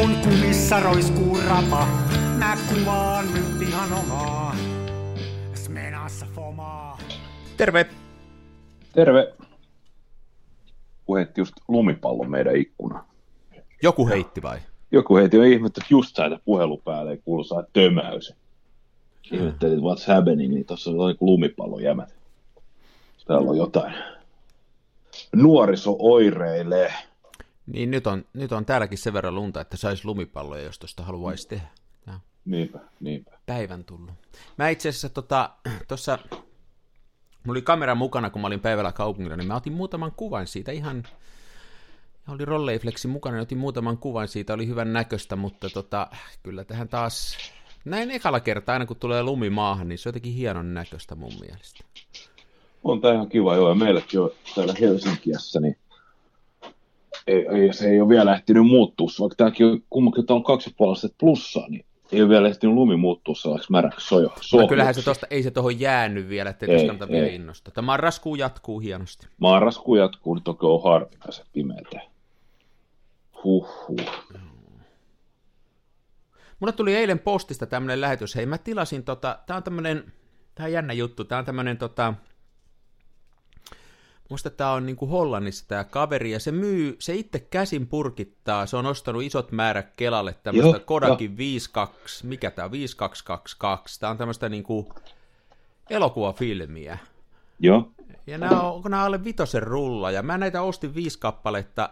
kun kumissa roiskuu rapa. Mä kuvaan nyt ihan omaa. Smenassa fomaa. Terve! Terve. Kun heitti just lumipallon meidän ikkuna. Joku heitti vai? Joku heitti jo ihmettä, että just saita puhelu päälle ja kuului saa tömäys. Ihmettelin, että what's happening, niin tuossa on joku lumipallon jämät. Täällä on jotain. Nuoriso oireilee. Niin nyt on, nyt on täälläkin sen verran lunta, että saisi lumipalloja, jos tuosta haluaisi tehdä. On Niinpä, niinpä. päivän tullut. Mä itse asiassa tota, tuossa, mulla oli kamera mukana, kun mä olin päivällä kaupungilla, niin mä otin muutaman kuvan siitä ihan, oli Rolleiflexin mukana, niin otin muutaman kuvan siitä, oli hyvän näköistä, mutta tota, kyllä tähän taas, näin ekalla kertaa aina kun tulee lumi maahan, niin se on jotenkin hienon näköistä mun mielestä. On tää ihan kiva, joo. Ja meilläkin on täällä Helsinkiässä, niin ei, ei, se ei ole vielä ehtinyt muuttua. Vaikka tämäkin on kummankin on kaksi puolesta plussaa, niin ei ole vielä ehtinyt lumi muuttua sellaiseksi märäksi sojo. Mutta kyllähän se tosta, ei se tuohon jäänyt vielä, ettei Ei, kannata vielä innostaa. Tämä marraskuu jatkuu hienosti. Marraskuu jatkuu, niin toki on harvinaisen pimeätä. Huhhuh. Mulle tuli eilen postista tämmönen lähetys. Hei, mä tilasin tota, tää on tämmönen, tää on jännä juttu, tää on tämmönen tota, Musta tää on niinku Hollannissa tää kaveri, ja se myy, se itse käsin purkittaa, se on ostanut isot määrät Kelalle tämmöistä Kodakin 52, mikä on, 5222, tää on tämmöistä niinku elokuvafilmiä. Joo, Ja nämä on, onko nämä alle vitosen rulla, ja mä näitä ostin viisi kappaletta,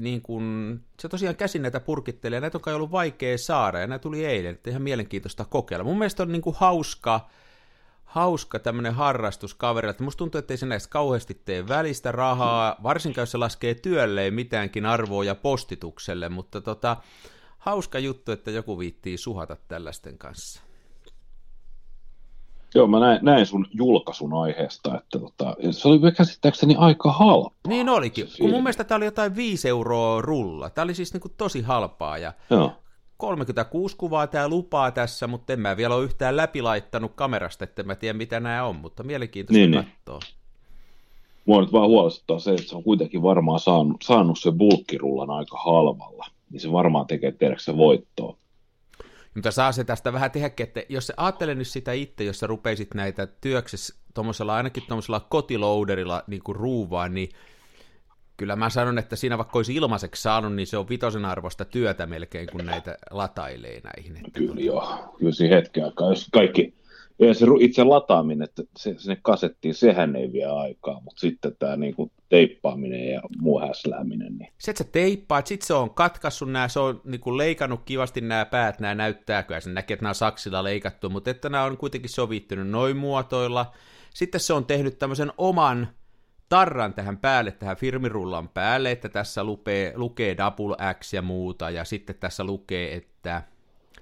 niin kun, se tosiaan käsin näitä purkittelee, ja näitä on kai ollut vaikea saada, ja nämä tuli eilen, että ihan mielenkiintoista kokeilla. Mun mielestä on niin kuin hauska, hauska tämmöinen harrastus kaverilla, että musta tuntuu, että ei se näistä kauheasti tee välistä rahaa, varsinkaan jos se laskee työlleen mitäänkin arvoa ja postitukselle, mutta tota, hauska juttu, että joku viittii suhata tällaisten kanssa. joo mä näin, näin sun julkaisun aiheesta, että tota, se oli käsittääkseni aika halpa. Niin olikin, kun mun mielestä tämä oli jotain 5 euroa rulla. Tämä oli siis niinku tosi halpaa ja Joo. 36 kuvaa tämä lupaa tässä, mutta en mä vielä ole yhtään läpilaittanut kamerasta, että mä tiedä mitä nämä on, mutta mielenkiintoista Niin, niin, niin. katsoa. Mua nyt vaan huolestuttaa se, että se on kuitenkin varmaan saanut, saanut se bulkkirullan aika halvalla. Niin se varmaan tekee tiedätkö se voittoa. Mutta saa se tästä vähän tehdäkin, että jos sä ajattelet nyt sitä itse, jos sä rupeisit näitä työksessä tuommoisella, ainakin tuommoisella kotilouderilla niin kuin ruuvaa, niin kyllä mä sanon, että siinä vaikka olisi ilmaiseksi saanut, niin se on vitosen arvosta työtä melkein, kun näitä latailee näihin. Että Kyllä joo, kyllä siinä hetken aikaa, jos kaikki, ja se itse lataaminen, että se, sinne kasettiin, sehän ei vie aikaa, mutta sitten tämä niinku teippaaminen ja muu häslääminen, niin Se, että sä teippaat, sit se on katkaissut nämä, se on niinku leikannut kivasti nämä päät, nämä näyttää, kyllä se näkee, että nämä on saksilla leikattu, mutta että nämä on kuitenkin sovittunut noin muotoilla. Sitten se on tehnyt tämmöisen oman tarran tähän päälle, tähän firmirullan päälle, että tässä lukee, lukee Double X ja muuta, ja sitten tässä lukee, että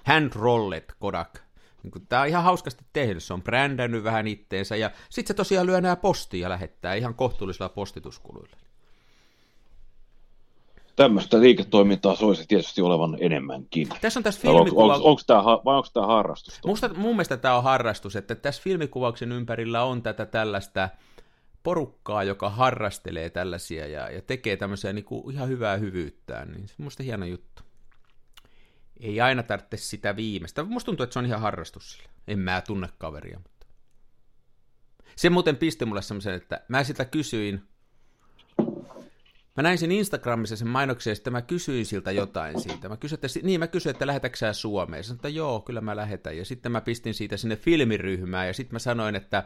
hand rolled Kodak. Niin Tämä on ihan hauskasti tehnyt, se on brändännyt vähän itteensä, ja sitten se tosiaan lyö nämä postia ja lähettää ihan kohtuullisilla postituskuluilla. tämmöistä liiketoimintaa soisi tietysti olevan enemmänkin. Tässä on tässä filmikuva... onko, onko tämä, vai onko tämä harrastus? Musta, mun mielestä tämä on harrastus, että tässä filmikuvauksen ympärillä on tätä tällaista porukkaa, joka harrastelee tällaisia ja, ja tekee tämmöisiä niin kuin ihan hyvää hyvyyttään, niin se on musta hieno juttu. Ei aina tarvitse sitä viimeistä. Musta tuntuu, että se on ihan harrastus sillä. En mä tunne kaveria, mutta... Se muuten pisti mulle semmoisen, että mä sitä kysyin, Mä näin sen Instagramissa sen mainoksen, ja sitten mä kysyin siltä jotain siitä. Mä kysyin, että, niin, mä kysyin, että lähetätkö sä Suomeen? Sanoin, että joo, kyllä mä lähetän. Ja sitten mä pistin siitä sinne filmiryhmään, ja sitten mä sanoin, että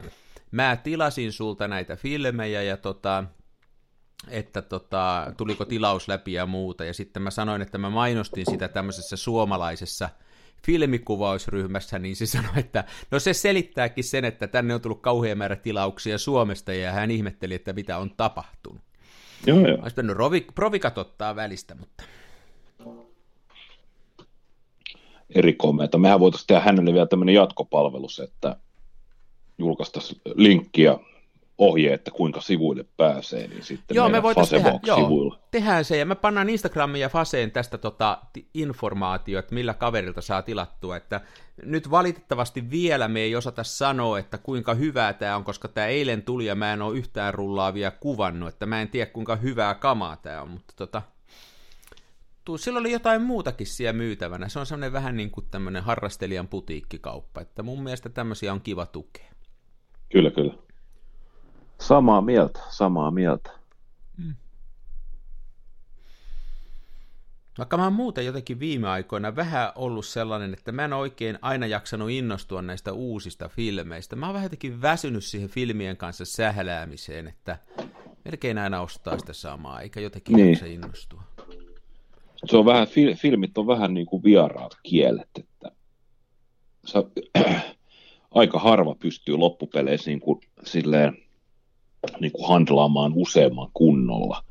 mä tilasin sulta näitä filmejä, ja tota, että tota, tuliko tilaus läpi ja muuta. Ja sitten mä sanoin, että mä mainostin sitä tämmöisessä suomalaisessa filmikuvausryhmässä, niin se sanoi, että no se selittääkin sen, että tänne on tullut kauhean määrä tilauksia Suomesta, ja hän ihmetteli, että mitä on tapahtunut. Joo, joo. Olisi pitänyt rovi, provikat ottaa välistä, mutta eri komeita. Mehän voitaisiin tehdä hänelle vielä tämmöinen jatkopalvelus, että julkaistaisiin linkki ja ohje, että kuinka sivuille pääsee, niin sitten Joo, me voitaisiin tehdä, joo, tehdään se, ja me pannaan Instagramiin ja Faseen tästä tota, ti- informaatio, että millä kaverilta saa tilattua, että nyt valitettavasti vielä me ei osata sanoa, että kuinka hyvää tämä on, koska tämä eilen tuli ja mä en ole yhtään rullaa vielä kuvannut, että mä en tiedä kuinka hyvää kamaa tämä on, mutta tota. Silloin oli jotain muutakin siellä myytävänä. Se on semmoinen vähän niin kuin tämmöinen harrastelijan putiikkikauppa, että mun mielestä tämmöisiä on kiva tukea. Kyllä, kyllä. Samaa mieltä, samaa mieltä. Vaikka mä oon muuten jotenkin viime aikoina vähän ollut sellainen, että mä en oikein aina jaksanut innostua näistä uusista filmeistä. Mä oon vähän jotenkin väsynyt siihen filmien kanssa sähläämiseen, että melkein aina ostaa sitä samaa, eikä jotenkin niin. jaksa innostua. Se on vähän, filmit on vähän niin kuin vieraat kielet, että sä, aika harva pystyy loppupeleissä niin kuin, silleen, niin kuin handlaamaan useamman kunnolla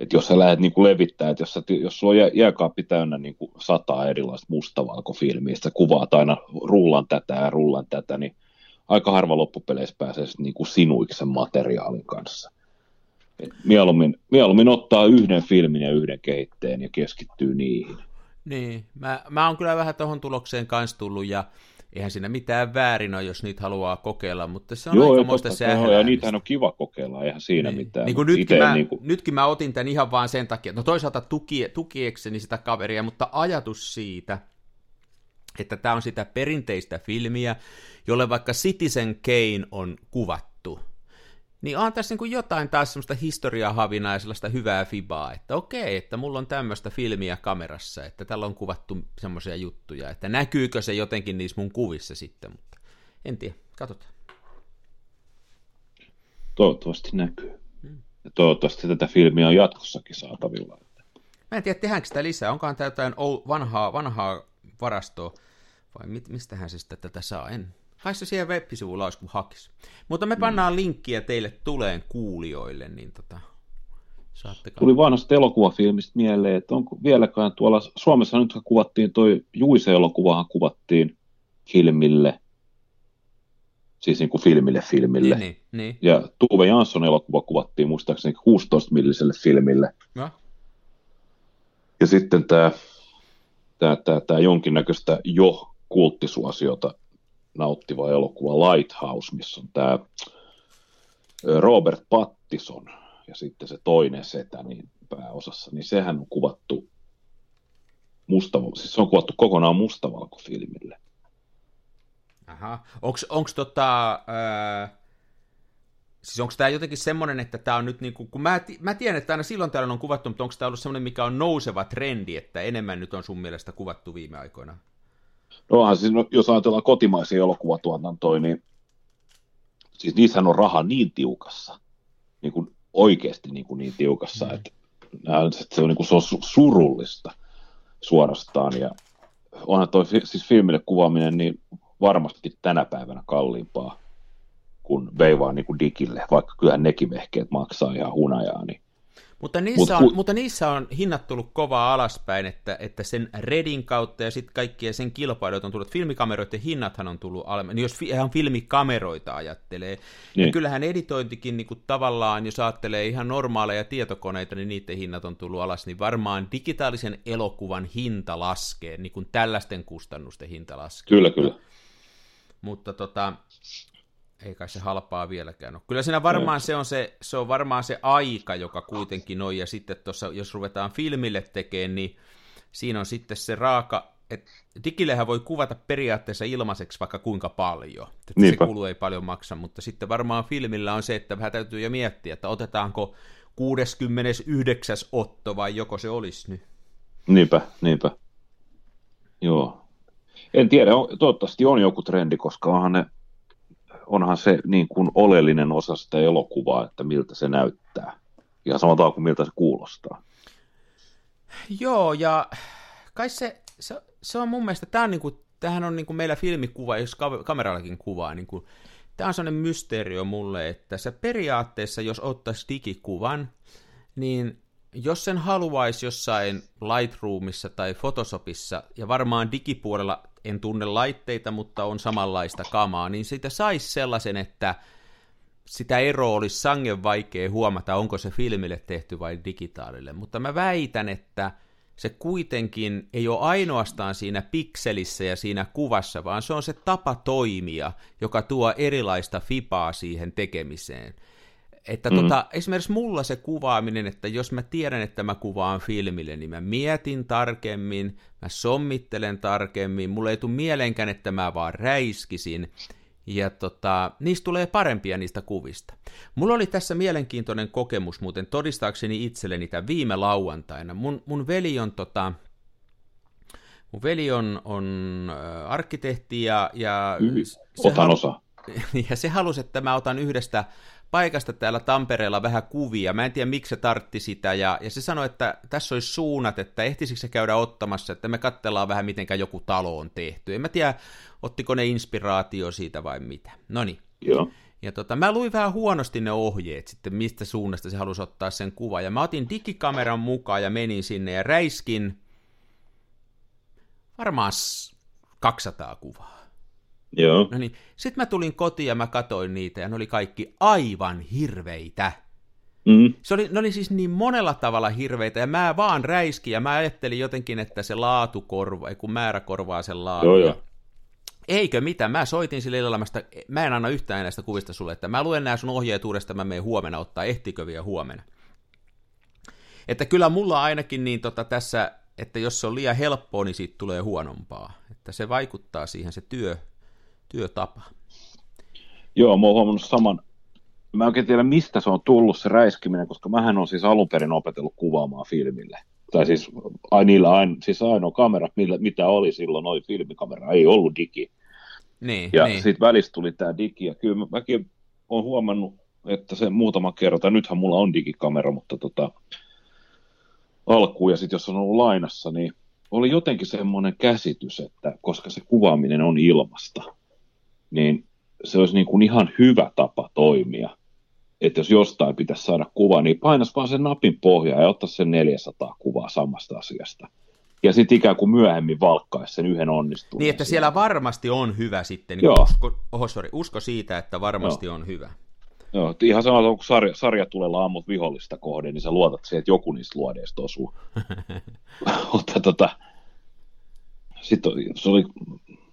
että jos sä lähdet niin kuin levittää, että jos, sä, jos sulla on jääkaappi täynnä niin kuin sataa erilaista mustavalkofilmiä, sä kuvaat aina rullan tätä ja rullan tätä, niin aika harva loppupeleissä pääsee niin kuin sinuiksen materiaalin kanssa. Et mieluummin, mieluummin ottaa yhden filmin ja yhden kehitteen ja keskittyy niihin. Niin, mä, mä oon kyllä vähän tuohon tulokseen kanssa tullut ja eihän siinä mitään väärin ole, jos niitä haluaa kokeilla, mutta se on Joo, aikamoista sähläämistä. Ja niitähän on kiva kokeilla, eihän siinä niin. mitään. Niin kuin nytkin, mä, niin kuin... nytkin mä otin tämän ihan vaan sen takia, no toisaalta tuki, tukiekseni sitä kaveria, mutta ajatus siitä, että tämä on sitä perinteistä filmiä, jolle vaikka Citizen Kane on kuvattu, niin on tässä niin kuin jotain taas semmoista historiahavinaa ja sellaista hyvää fibaa, että okei, että mulla on tämmöistä filmiä kamerassa, että tällä on kuvattu semmoisia juttuja, että näkyykö se jotenkin niissä mun kuvissa sitten, mutta en tiedä, katsotaan. Toivottavasti näkyy. Hmm. Ja toivottavasti tätä filmiä on jatkossakin saatavilla. Mä en tiedä, tehdäänkö sitä lisää, onkohan tämä jotain vanhaa, vanhaa varastoa, vai mit, mistähän se sitten tätä saa, en, Kai se siellä web-sivulla olisi, kun hakisi. Mutta me pannaan mm. linkkiä teille tuleen kuulijoille, niin tota, saatte Tuli vanhasta elokuvafilmistä mieleen, että onko vieläkään tuolla, Suomessa nyt kuvattiin toi Juise-elokuvahan kuvattiin filmille, siis niin kuin filmille filmille. Niin, niin, niin. Ja Tuve Jansson elokuva kuvattiin muistaakseni 16-milliselle filmille. Ja, ja sitten tämä, tämä, tämä, tämä jonkinnäköistä jo kulttisuosiota nauttiva elokuva Lighthouse, missä on tämä Robert Pattison ja sitten se toinen setä niin pääosassa, niin sehän on kuvattu musta, siis se on kuvattu kokonaan mustavalkofilmille. Aha. Onko tota, äh, siis onko tämä jotenkin semmoinen, että tämä on nyt niin kuin, kun mä, mä tiedän, että aina silloin täällä on kuvattu, mutta onko tämä ollut semmoinen, mikä on nouseva trendi, että enemmän nyt on sun mielestä kuvattu viime aikoina? No onhan siis, no, jos ajatellaan kotimaisia elokuvatuotantoja, niin siis niissähän on raha niin tiukassa, niin kuin oikeasti niin, kuin niin tiukassa, mm. että, että se on, niin kuin, se on surullista suorastaan. Ja onhan toi siis filmille kuvaaminen niin varmasti tänä päivänä kalliimpaa kuin veivaa niin kuin digille, vaikka kyllähän nekin vehkeet maksaa ihan hunajaa, niin mutta niissä, Mut, on, mutta niissä on hinnat tullut kovaa alaspäin, että, että sen Redin kautta ja sitten kaikkien sen kilpailut on tullut. Filmikameroiden hinnathan on tullut alemmas. Niin jos ihan filmikameroita ajattelee, niin. Ja kyllähän editointikin niin kuin tavallaan, jos ajattelee ihan normaaleja tietokoneita, niin niiden hinnat on tullut alas, niin varmaan digitaalisen elokuvan hinta laskee, niin kuin tällaisten kustannusten hinta laskee. Kyllä, kyllä. Mutta tota, ei kai se halpaa vieläkään ole. Kyllä siinä varmaan se on, se, se on varmaan se aika, joka kuitenkin on, ja sitten tuossa, jos ruvetaan filmille tekemään, niin siinä on sitten se raaka, että digillehän voi kuvata periaatteessa ilmaiseksi vaikka kuinka paljon, että se kulu ei paljon maksa, mutta sitten varmaan filmillä on se, että vähän täytyy jo miettiä, että otetaanko 69. otto vai joko se olisi nyt. Niinpä, niinpä. Joo. En tiedä, toivottavasti on joku trendi, koska onhan ne onhan se niin kuin oleellinen osa sitä elokuvaa, että miltä se näyttää. Ja samalla kuin miltä se kuulostaa. Joo, ja kai se, se, se on mun mielestä, tämä on niin kuin, tämähän on niin kuin meillä filmikuva, jos kamerallakin kuvaa, niin kuin, tämä on sellainen mysteerio mulle, että se periaatteessa, jos ottaisi digikuvan, niin jos sen haluaisi jossain Lightroomissa tai Photoshopissa, ja varmaan digipuolella en tunne laitteita, mutta on samanlaista kamaa, niin siitä saisi sellaisen, että sitä eroa olisi sangen vaikea huomata, onko se filmille tehty vai digitaalille. Mutta mä väitän, että se kuitenkin ei ole ainoastaan siinä pikselissä ja siinä kuvassa, vaan se on se tapa toimia, joka tuo erilaista fipaa siihen tekemiseen. Että mm. tota, esimerkiksi mulla se kuvaaminen, että jos mä tiedän, että mä kuvaan filmille, niin mä mietin tarkemmin, mä sommittelen tarkemmin, mulle ei tule mieleenkään, että mä vaan räiskisin, ja tota, niistä tulee parempia niistä kuvista. Mulla oli tässä mielenkiintoinen kokemus muuten todistaakseni itselleni tämän viime lauantaina. Mun, mun veli on tota, mun veli on, on äh, arkkitehti ja, ja Otan halu- osa. Ja se halusi, että mä otan yhdestä paikasta täällä Tampereella vähän kuvia. Mä en tiedä, miksi se tartti sitä. Ja, ja se sanoi, että tässä olisi suunnat, että ehtisikö se käydä ottamassa, että me katsellaan vähän, miten joku talo on tehty. En mä tiedä, ottiko ne inspiraatio siitä vai mitä. No niin. Joo. Ja tota, mä luin vähän huonosti ne ohjeet sitten, mistä suunnasta se halusi ottaa sen kuva. Ja mä otin digikameran mukaan ja menin sinne ja räiskin varmaan 200 kuvaa. Joo. No niin, sitten mä tulin kotiin ja mä katoin niitä ja ne oli kaikki aivan hirveitä. Mm. Se oli, ne oli siis niin monella tavalla hirveitä ja mä vaan räiskin ja mä ajattelin jotenkin, että se laatu korvaa, kun määrä korvaa sen laatu. Joo, joo. Eikö mitä, mä soitin sille illalla, mä en anna yhtään näistä kuvista sulle, että mä luen nämä sun ohjeet uudestaan, mä menen huomenna ottaa, ehtikö vielä huomenna. Että kyllä mulla ainakin niin tota tässä, että jos se on liian helppoa, niin siitä tulee huonompaa. Että se vaikuttaa siihen se työ, työtapa. Joo, mä oon huomannut saman. Mä en oikein tiedä, mistä se on tullut se räiskiminen, koska mähän on siis alun perin opetellut kuvaamaan filmille. Tai siis, ai, niillä aino, siis ainoa kamera, millä, mitä oli silloin, oli filmikamera, ei ollut digi. Niin, ja niin. sitten välistä tuli tämä digi, ja kyllä mäkin olen huomannut, että se muutama kerta, nythän mulla on digikamera, mutta tota, alkuun, ja sitten jos on ollut lainassa, niin oli jotenkin semmoinen käsitys, että koska se kuvaaminen on ilmasta, niin se olisi niin kuin ihan hyvä tapa toimia. Että jos jostain pitäisi saada kuva, niin painas vaan sen napin pohjaa ja ottaa sen 400 kuvaa samasta asiasta. Ja sitten ikään kuin myöhemmin valkkaisi sen yhden onnistuneen. Niin, että siellä varmasti on hyvä sitten. Niin Joo. usko, oh, sorry, usko siitä, että varmasti Joo. on hyvä. Joo, ihan samalla kun sarja, sarja tulee ammut vihollista kohden, niin sä luotat siihen, että joku niistä luodeista osuu. Mutta tota, sit on, se, oli,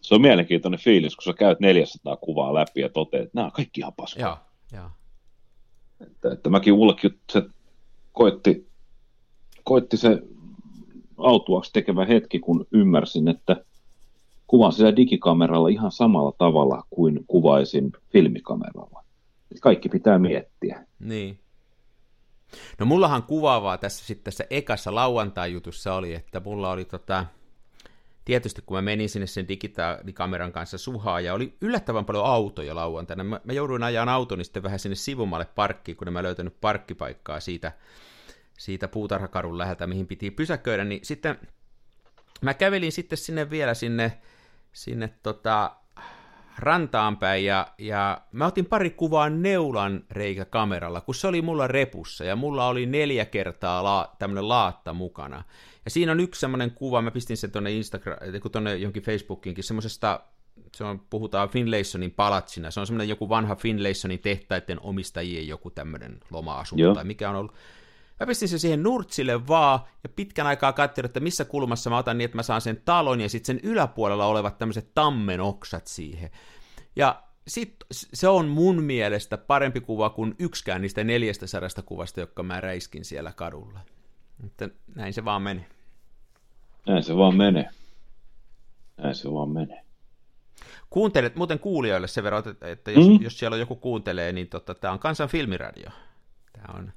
se on mielenkiintoinen fiilis, kun sä käyt 400 kuvaa läpi ja toteat, että nämä on kaikki ihan paskoja. Joo, joo. Että, että mäkin mullekin se koitti, koitti se autuaksi tekevä hetki, kun ymmärsin, että kuvaan sitä digikameralla ihan samalla tavalla kuin kuvaisin filmikameralla. Kaikki pitää miettiä. Niin. No mullahan kuvaavaa tässä sitten tässä ekassa lauantai-jutussa oli, että mulla oli tota, tietysti kun mä menin sinne sen digitaalikameran kanssa suhaan, ja oli yllättävän paljon autoja lauantaina. Mä, mä jouduin ajan autoni sitten vähän sinne sivumalle parkkiin, kun en mä löytänyt parkkipaikkaa siitä, siitä puutarhakadun läheltä, mihin piti pysäköidä, niin sitten mä kävelin sitten sinne vielä sinne, sinne tota, rantaan päin ja, ja mä otin pari kuvaa neulan reikä kameralla, kun se oli mulla repussa ja mulla oli neljä kertaa la, tämmönen laatta mukana. Ja siinä on yksi semmoinen kuva, mä pistin sen tuonne Instagram, tuonne jonkin Facebookiinkin, semmoisesta, se on, puhutaan Finlaysonin palatsina, se on semmoinen joku vanha Finlaysonin tehtaiden omistajien joku tämmöinen loma-asunto Joo. tai mikä on ollut. Mä pistin sen siihen nurtsille vaan, ja pitkän aikaa katselin, että missä kulmassa mä otan niin, että mä saan sen talon, ja sitten sen yläpuolella olevat tämmöiset tammenoksat siihen. Ja sit se on mun mielestä parempi kuva kuin yksikään niistä neljästä sadasta kuvasta, jotka mä räiskin siellä kadulla. Mutta näin se vaan meni. Näin se vaan menee. Näin se vaan menee. Kuuntelet muuten kuulijoille sen verran, että, että jos, Mm. jos siellä joku kuuntelee, niin tota, tämä on Kansan filmiradio. Tämä on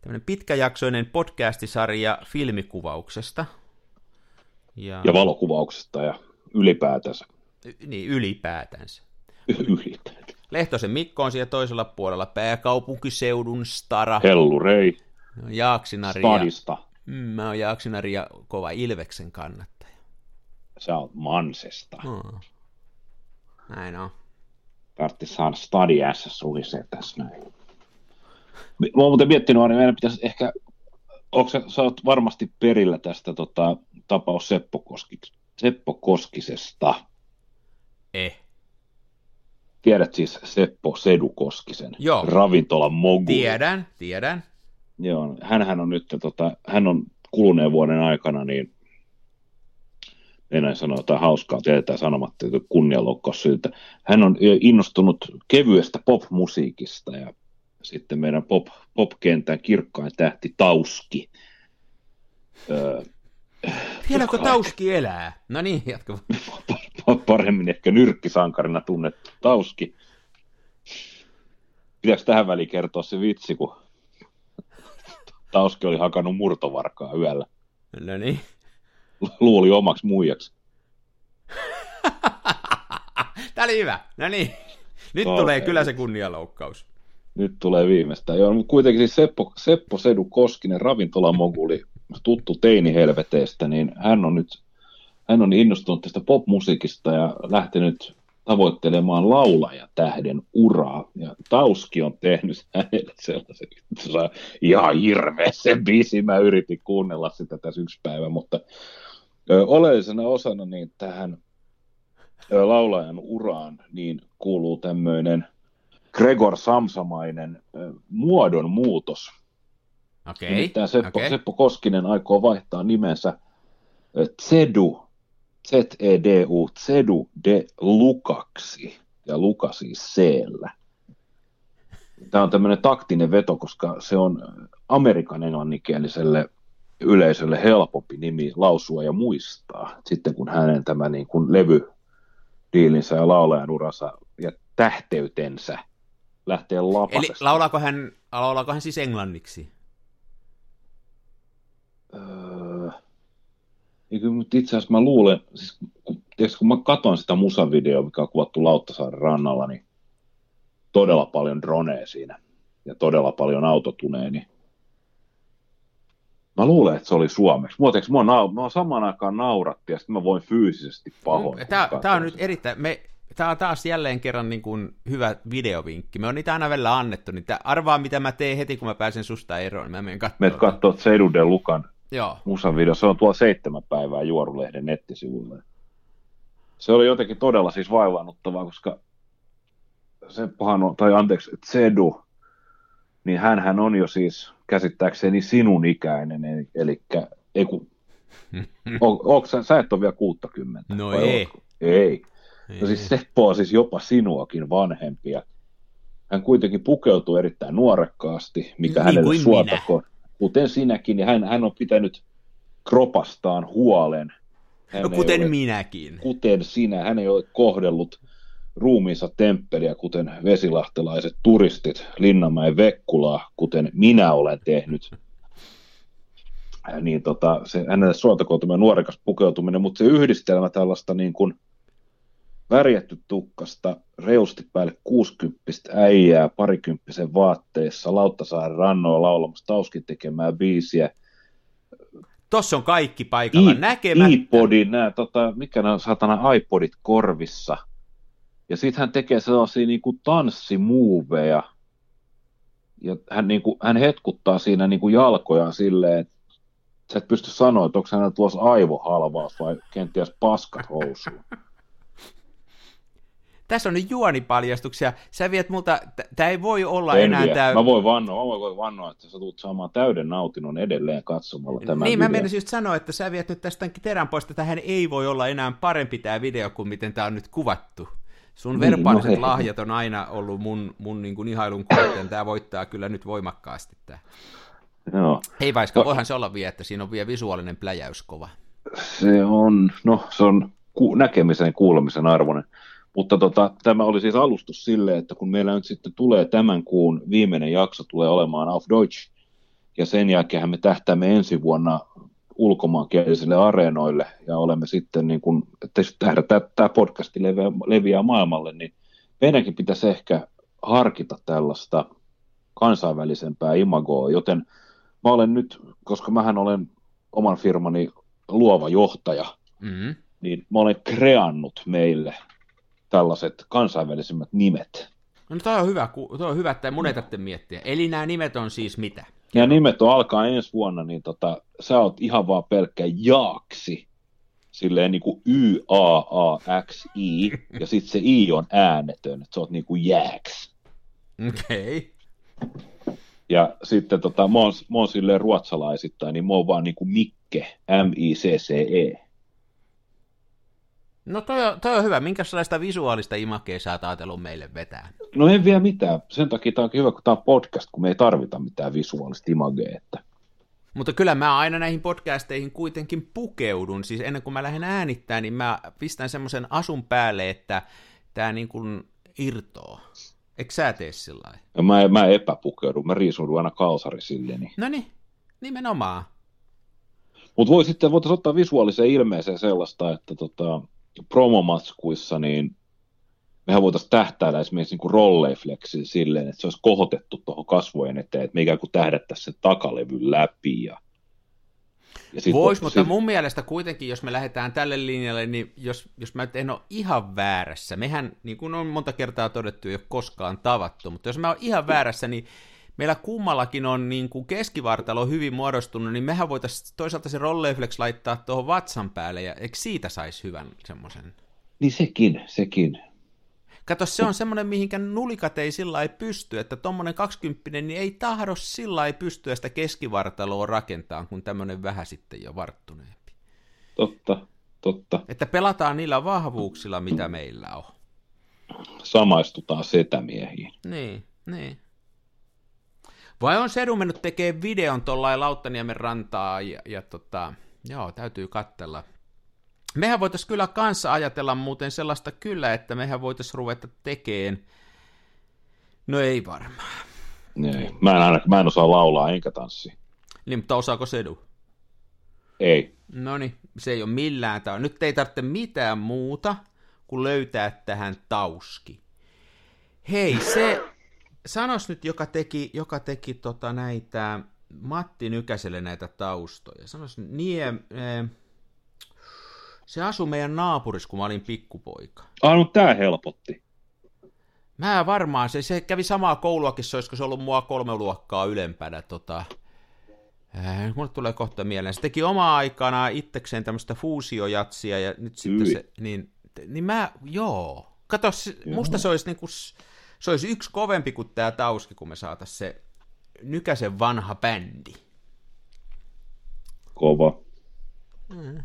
tämmöinen pitkäjaksoinen podcastisarja filmikuvauksesta. Ja, Ja valokuvauksesta ja ylipäätänsä. y- niin, ylipäätänsä. ylipäätänsä. Lehtosen Mikko on siellä toisella puolella, pääkaupunkiseudun stara, Hellurei, Jaaksinari ja, Stadista. Mm, mä oon Jaaksinari ja kova Ilveksen kannattaja. Sä oot Mansesta. Hmm. Näin on. Tarvitsisi saada Stadi S suhisee tässä näin. Mä oon muuten miettinyt, että meidän pitäisi ehkä, onko sä, sä oot varmasti perillä tästä tota, tapaus Seppo, Koski, Seppo Koskisesta. Eh. Tiedät siis Seppo Sedu Koskisen, Joo. ravintolan moguli. Tiedän, tiedän. Joo, hänhän on nyt, tota, hän on kuluneen vuoden aikana, niin enää sanoa jotain hauskaa, tiedetään sanomatta, että kunnianloukkaus syytä. Hän on innostunut kevyestä popmusiikista ja sitten meidän pop, pop-kentän kirkkain tähti Tauski. Öö, Vieläkö Tauski elää? No niin, jatka. paremmin ehkä nyrkkisankarina tunnettu Tauski. Pitääkö tähän väliin kertoa se vitsi, kun Tauski oli hakannut murtovarkaa yöllä. No niin. Luuli omaksi muijaksi. Tämä oli hyvä. No niin. Nyt okay. tulee kyllä se kunnialoukkaus. Nyt tulee viimeistään. Joo, mutta kuitenkin siis Seppo, Seppo Sedu Koskinen, ravintolamoguli, tuttu teinihelveteestä, niin hän on nyt hän on innostunut tästä popmusiikista ja lähtenyt tavoittelemaan laulajatähden uraa. Ja Tauski on tehnyt hänelle sellaisen, että ihan hirveä se biisi. Mä yritin kuunnella sitä tässä yksi päivä, mutta ö, oleellisena osana niin tähän ö, laulajan uraan niin kuuluu tämmöinen Gregor Samsamainen ö, muodon muutos. Okei. Nimittäin Seppo, okei. Seppo Koskinen aikoo vaihtaa nimensä Zedu Z-E-D-U, Zedu de Lukaksi, ja Luka siis c Tämä on tämmöinen taktinen veto, koska se on Amerikan englanninkieliselle yleisölle helpompi nimi lausua ja muistaa, sitten kun hänen tämä niin kuin levydiilinsä ja laulajan uransa ja tähteytensä lähtee Eli lapasesta. laulaako hän, laulaako hän siis englanniksi? Öö, niin kyllä, mutta itse asiassa mä luulen, siis kun, tiedätkö, kun mä katson sitä musavideoa, mikä on kuvattu Lauttasaaren rannalla, niin todella paljon droneja siinä ja todella paljon autotuneen, niin mä luulen, että se oli suomeksi. Muoteeksi mua, nau, mua samaan aikaan nauratti ja sitten mä voin fyysisesti pahoin. Tämä, tämä on nyt erittäin... Me, tämä on taas jälleen kerran niin kuin hyvä videovinkki. Me on niitä aina välillä annettu, niin tää- arvaa mitä mä teen heti, kun mä pääsen susta eroon. Mä menen katsomaan. Meet katsoo Zedu de Lukan Joo. musavideo, se on tuolla seitsemän päivää Juorulehden nettisivuilla. Se oli jotenkin todella siis vaivaannuttavaa, koska Seppohan on, tai anteeksi, Zedu, niin hän on jo siis käsittääkseni sinun ikäinen, eli, eli ei kun, o, onko sä, sä et ole vielä 60? No vai ei. Ei. Ei. No siis Seppo on siis jopa sinuakin vanhempi ja hän kuitenkin pukeutuu erittäin nuorekkaasti, mikä Niin hänelle suotakoon. Kuten sinäkin, ja hän, hän on pitänyt kropastaan huolen. Hän No kuten ole, minäkin. Kuten sinä, hän ei ole kohdellut ruumiinsa temppeliä, kuten vesilahtelaiset turistit Linnanmäen Vekkulaa, kuten minä olen tehnyt. Niin tota, se, hänelle suotakoon tämä nuorekas pukeutuminen, mutta se yhdistelmä tällaista niin kuin värjätty tukkasta, reusti päälle 60 äijää parikymppisen vaatteissa, Lauttasaaren rannoilla laulamassa Tauskin tekemää biisiä, Tossa on kaikki paikalla. i- Näkemättä. iPodin, nämä, tota, mikä nämä satana iPodit korvissa. Ja sitten hän tekee sellaisia niin kuin tanssimuoveja. Ja hän, niin kuin, hän hetkuttaa siinä niin kuin jalkojaan silleen, että sä et pysty sanoa, että onko hänellä tuossa aivohalvaus vai kenties paskat housuun. Tässä on nyt juonipaljastuksia. Sä viet multa, tämä ei voi olla En enää tää... Mä voin vannoa, mä voin vannoa, että sä tulet saamaan täyden nautinnon edelleen katsomalla tämän niin, mä videon. menisin just sanoa, että sä viet nyt tästä terän pois, että tähän ei voi olla enää parempi tämä video kuin miten tämä on nyt kuvattu. Sun Niin, verbaaliset no hei. lahjat on aina ollut mun, mun niin kuin ihailun kohteen. Tämä voittaa kyllä nyt voimakkaasti. Tää. Joo. Ei Vaiska, No. voihan se olla vielä, että siinä on vielä visuaalinen pläjäys kova. Se on, no se on ku, näkemisen ja kuulemisen arvoinen. Mutta tota, tämä oli siis alustus sille, että kun meillä nyt sitten tulee tämän kuun viimeinen jakso tulee olemaan Auf Deutsch, ja sen jälkeen me tähtäämme ensi vuonna ulkomaankielisille areenoille, ja olemme sitten niin kuin, että tämä podcasti leviää, leviää maailmalle, niin meidänkin pitäisi ehkä harkita tällaista kansainvälisempää imagoa, joten mä olen nyt, koska mähän olen oman firmani luova johtaja, Mm-hmm. niin mä olen kreannut meille tällaiset kansainvälisimmät nimet. No toi on hyvä, toi on hyvä, että mun ei tarvitse miettiä. Eli nämä nimet on siis mitä? Ja nimet on alkaa ensi vuonna, niin tota, sä oot ihan vaan pelkkä jaaksi, silleen niin kuin Y-A-A-X-I, ja sitten se I on äänetön, että sä oot niin kuin jääks. Okei. Okay. Ja sitten tota, mä oon, mä oon silleen ruotsalaisittain, niin mä oon vaan niin kuin Mikke, M-I-C-C-E. No toi on, toi on hyvä. Minkälaista visuaalista imakea sä oot ajatellut meille vetää? No en vielä mitään. Sen takia tämä on hyvä, kun tämä on podcast, kun me ei tarvita mitään visuaalista imagea. Että... Mutta kyllä mä aina näihin podcasteihin kuitenkin pukeudun. Siis ennen kuin mä lähden äänittämään, niin mä pistän semmoisen asun päälle, että tämä niin kuin irtoo. Eikö sä tee sillä? Ja mä, mä epäpukeudun, mä riisun aina kalsari sille. Niin. No niin, nimenomaan. Mutta voi sitten, voitaisiin ottaa visuaaliseen ilmeeseen sellaista, että tota, promomatskuissa niin mehän voitaisiin tähtäillä esimerkiksi niin rolleifleksiin silleen, että se olisi kohotettu tuohon kasvojen eteen, että me ikään kuin tähdättäisiin sen takalevyn läpi ja Voisi, mutta sit... mun mielestä kuitenkin, jos me lähdetään tälle linjalle, niin jos, jos mä en ole ihan väärässä, mehän, niin kuin on monta kertaa todettu, ei ole koskaan tavattu, mutta jos mä oon ihan väärässä, niin meillä kummallakin on niin kuin keskivartalo hyvin muodostunut, niin mehän voitaisiin toisaalta se rolleflex laittaa tuohon vatsan päälle, ja eikö siitä saisi hyvän semmoisen? Niin sekin, sekin. Kato, se on semmoinen, mihinkä nulikat ei sillä ei pysty, että tuommoinen 20 niin ei tahdo sillä ei pystyä sitä keskivartaloa rakentaa, kun tämmöinen vähän sitten jo varttuneempi. Totta, totta. Että pelataan niillä vahvuuksilla, mitä meillä on. Samaistutaan setämiehiin. Niin, niin. Vai on Sedu mennyt tekemään videon tuollain Lauttaniemen rantaa ja, ja tota, joo, täytyy katsella. Mehän voitaisiin kyllä kanssa ajatella muuten sellaista kyllä, että mehän voitaisiin ruveta tekemään. No ei varmaan. Ei. Mä, en aina, mä en osaa laulaa enkä tanssi. Niin, mutta osaako Sedu? Ei. No niin, se ei ole millään tavalla. Nyt ei tarvitse mitään muuta kuin löytää tähän tauski. Hei, se, sanos nyt, joka teki, joka teki tota näitä, Matti Nykäselle näitä taustoja. Sanos, nie, eh, se asui meidän naapurissa, kun mä olin pikkupoika. Ah, no tää helpotti. Mä varmaan, se, se kävi samaa kouluakin, se olisiko se ollut mua kolme luokkaa ylempänä. Tota, äh, mulle tulee kohta mieleen. Se teki omaa aikana itsekseen tämmöistä fuusiojatsia ja nyt sitten se, niin, niin mä, joo. Kato, musta se olisi niinku, se olisi yksi kovempi kuin tämä Tauski, kun me saatais se Nykäsen vanha bändi. Kova. Mm.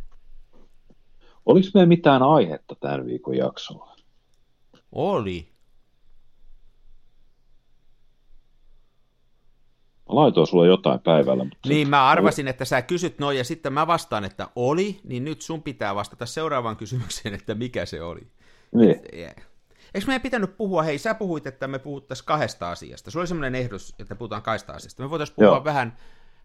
Oliko meillä mitään aihetta tämän viikon jaksolla? Oli. Mä laitoin sulle jotain päivällä. Mutta niin, mä arvasin, että sä kysyt noin ja sitten mä vastaan, että oli, niin nyt sun pitää vastata seuraavaan kysymykseen, että mikä se oli. Niin. Yeah. Eikö meidän pitänyt puhua, hei sä puhuit, että me puhuttaisiin kahdesta asiasta. Sulla oli semmoinen ehdotus, että puhutaan kahdesta asiasta. Me voitaisiin puhua Joo. vähän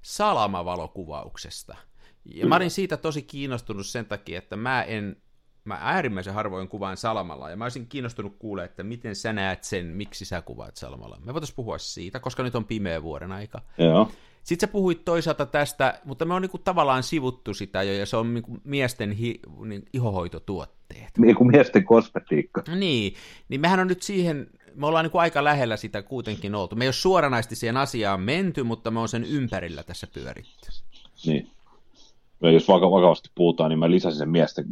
salamavalokuvauksesta. Ja mä olin siitä tosi kiinnostunut sen takia, että mä en, mä äärimmäisen harvoin kuvaan salamalla, ja mä olisin kiinnostunut kuulla, että miten sä näet sen, miksi sä kuvaat salamalla. Me voitaisiin puhua siitä, koska nyt on pimeä vuoden aika. Joo. Sitten sä puhuit toisaalta tästä, mutta me on niinku tavallaan sivuttu sitä jo, ja se on niinku miesten hi, niin, ihohoitotuotteet. Niin kuin miesten kosmetiikka. Niin, niin mehän on nyt siihen, me ollaan niinku aika lähellä sitä kuitenkin oltu. Me ei ole suoranaisesti siihen asiaan menty, mutta me on sen ympärillä tässä pyöritty. Niin. Ja jos vakavasti puhutaan, niin mä lisäsin sen miesten,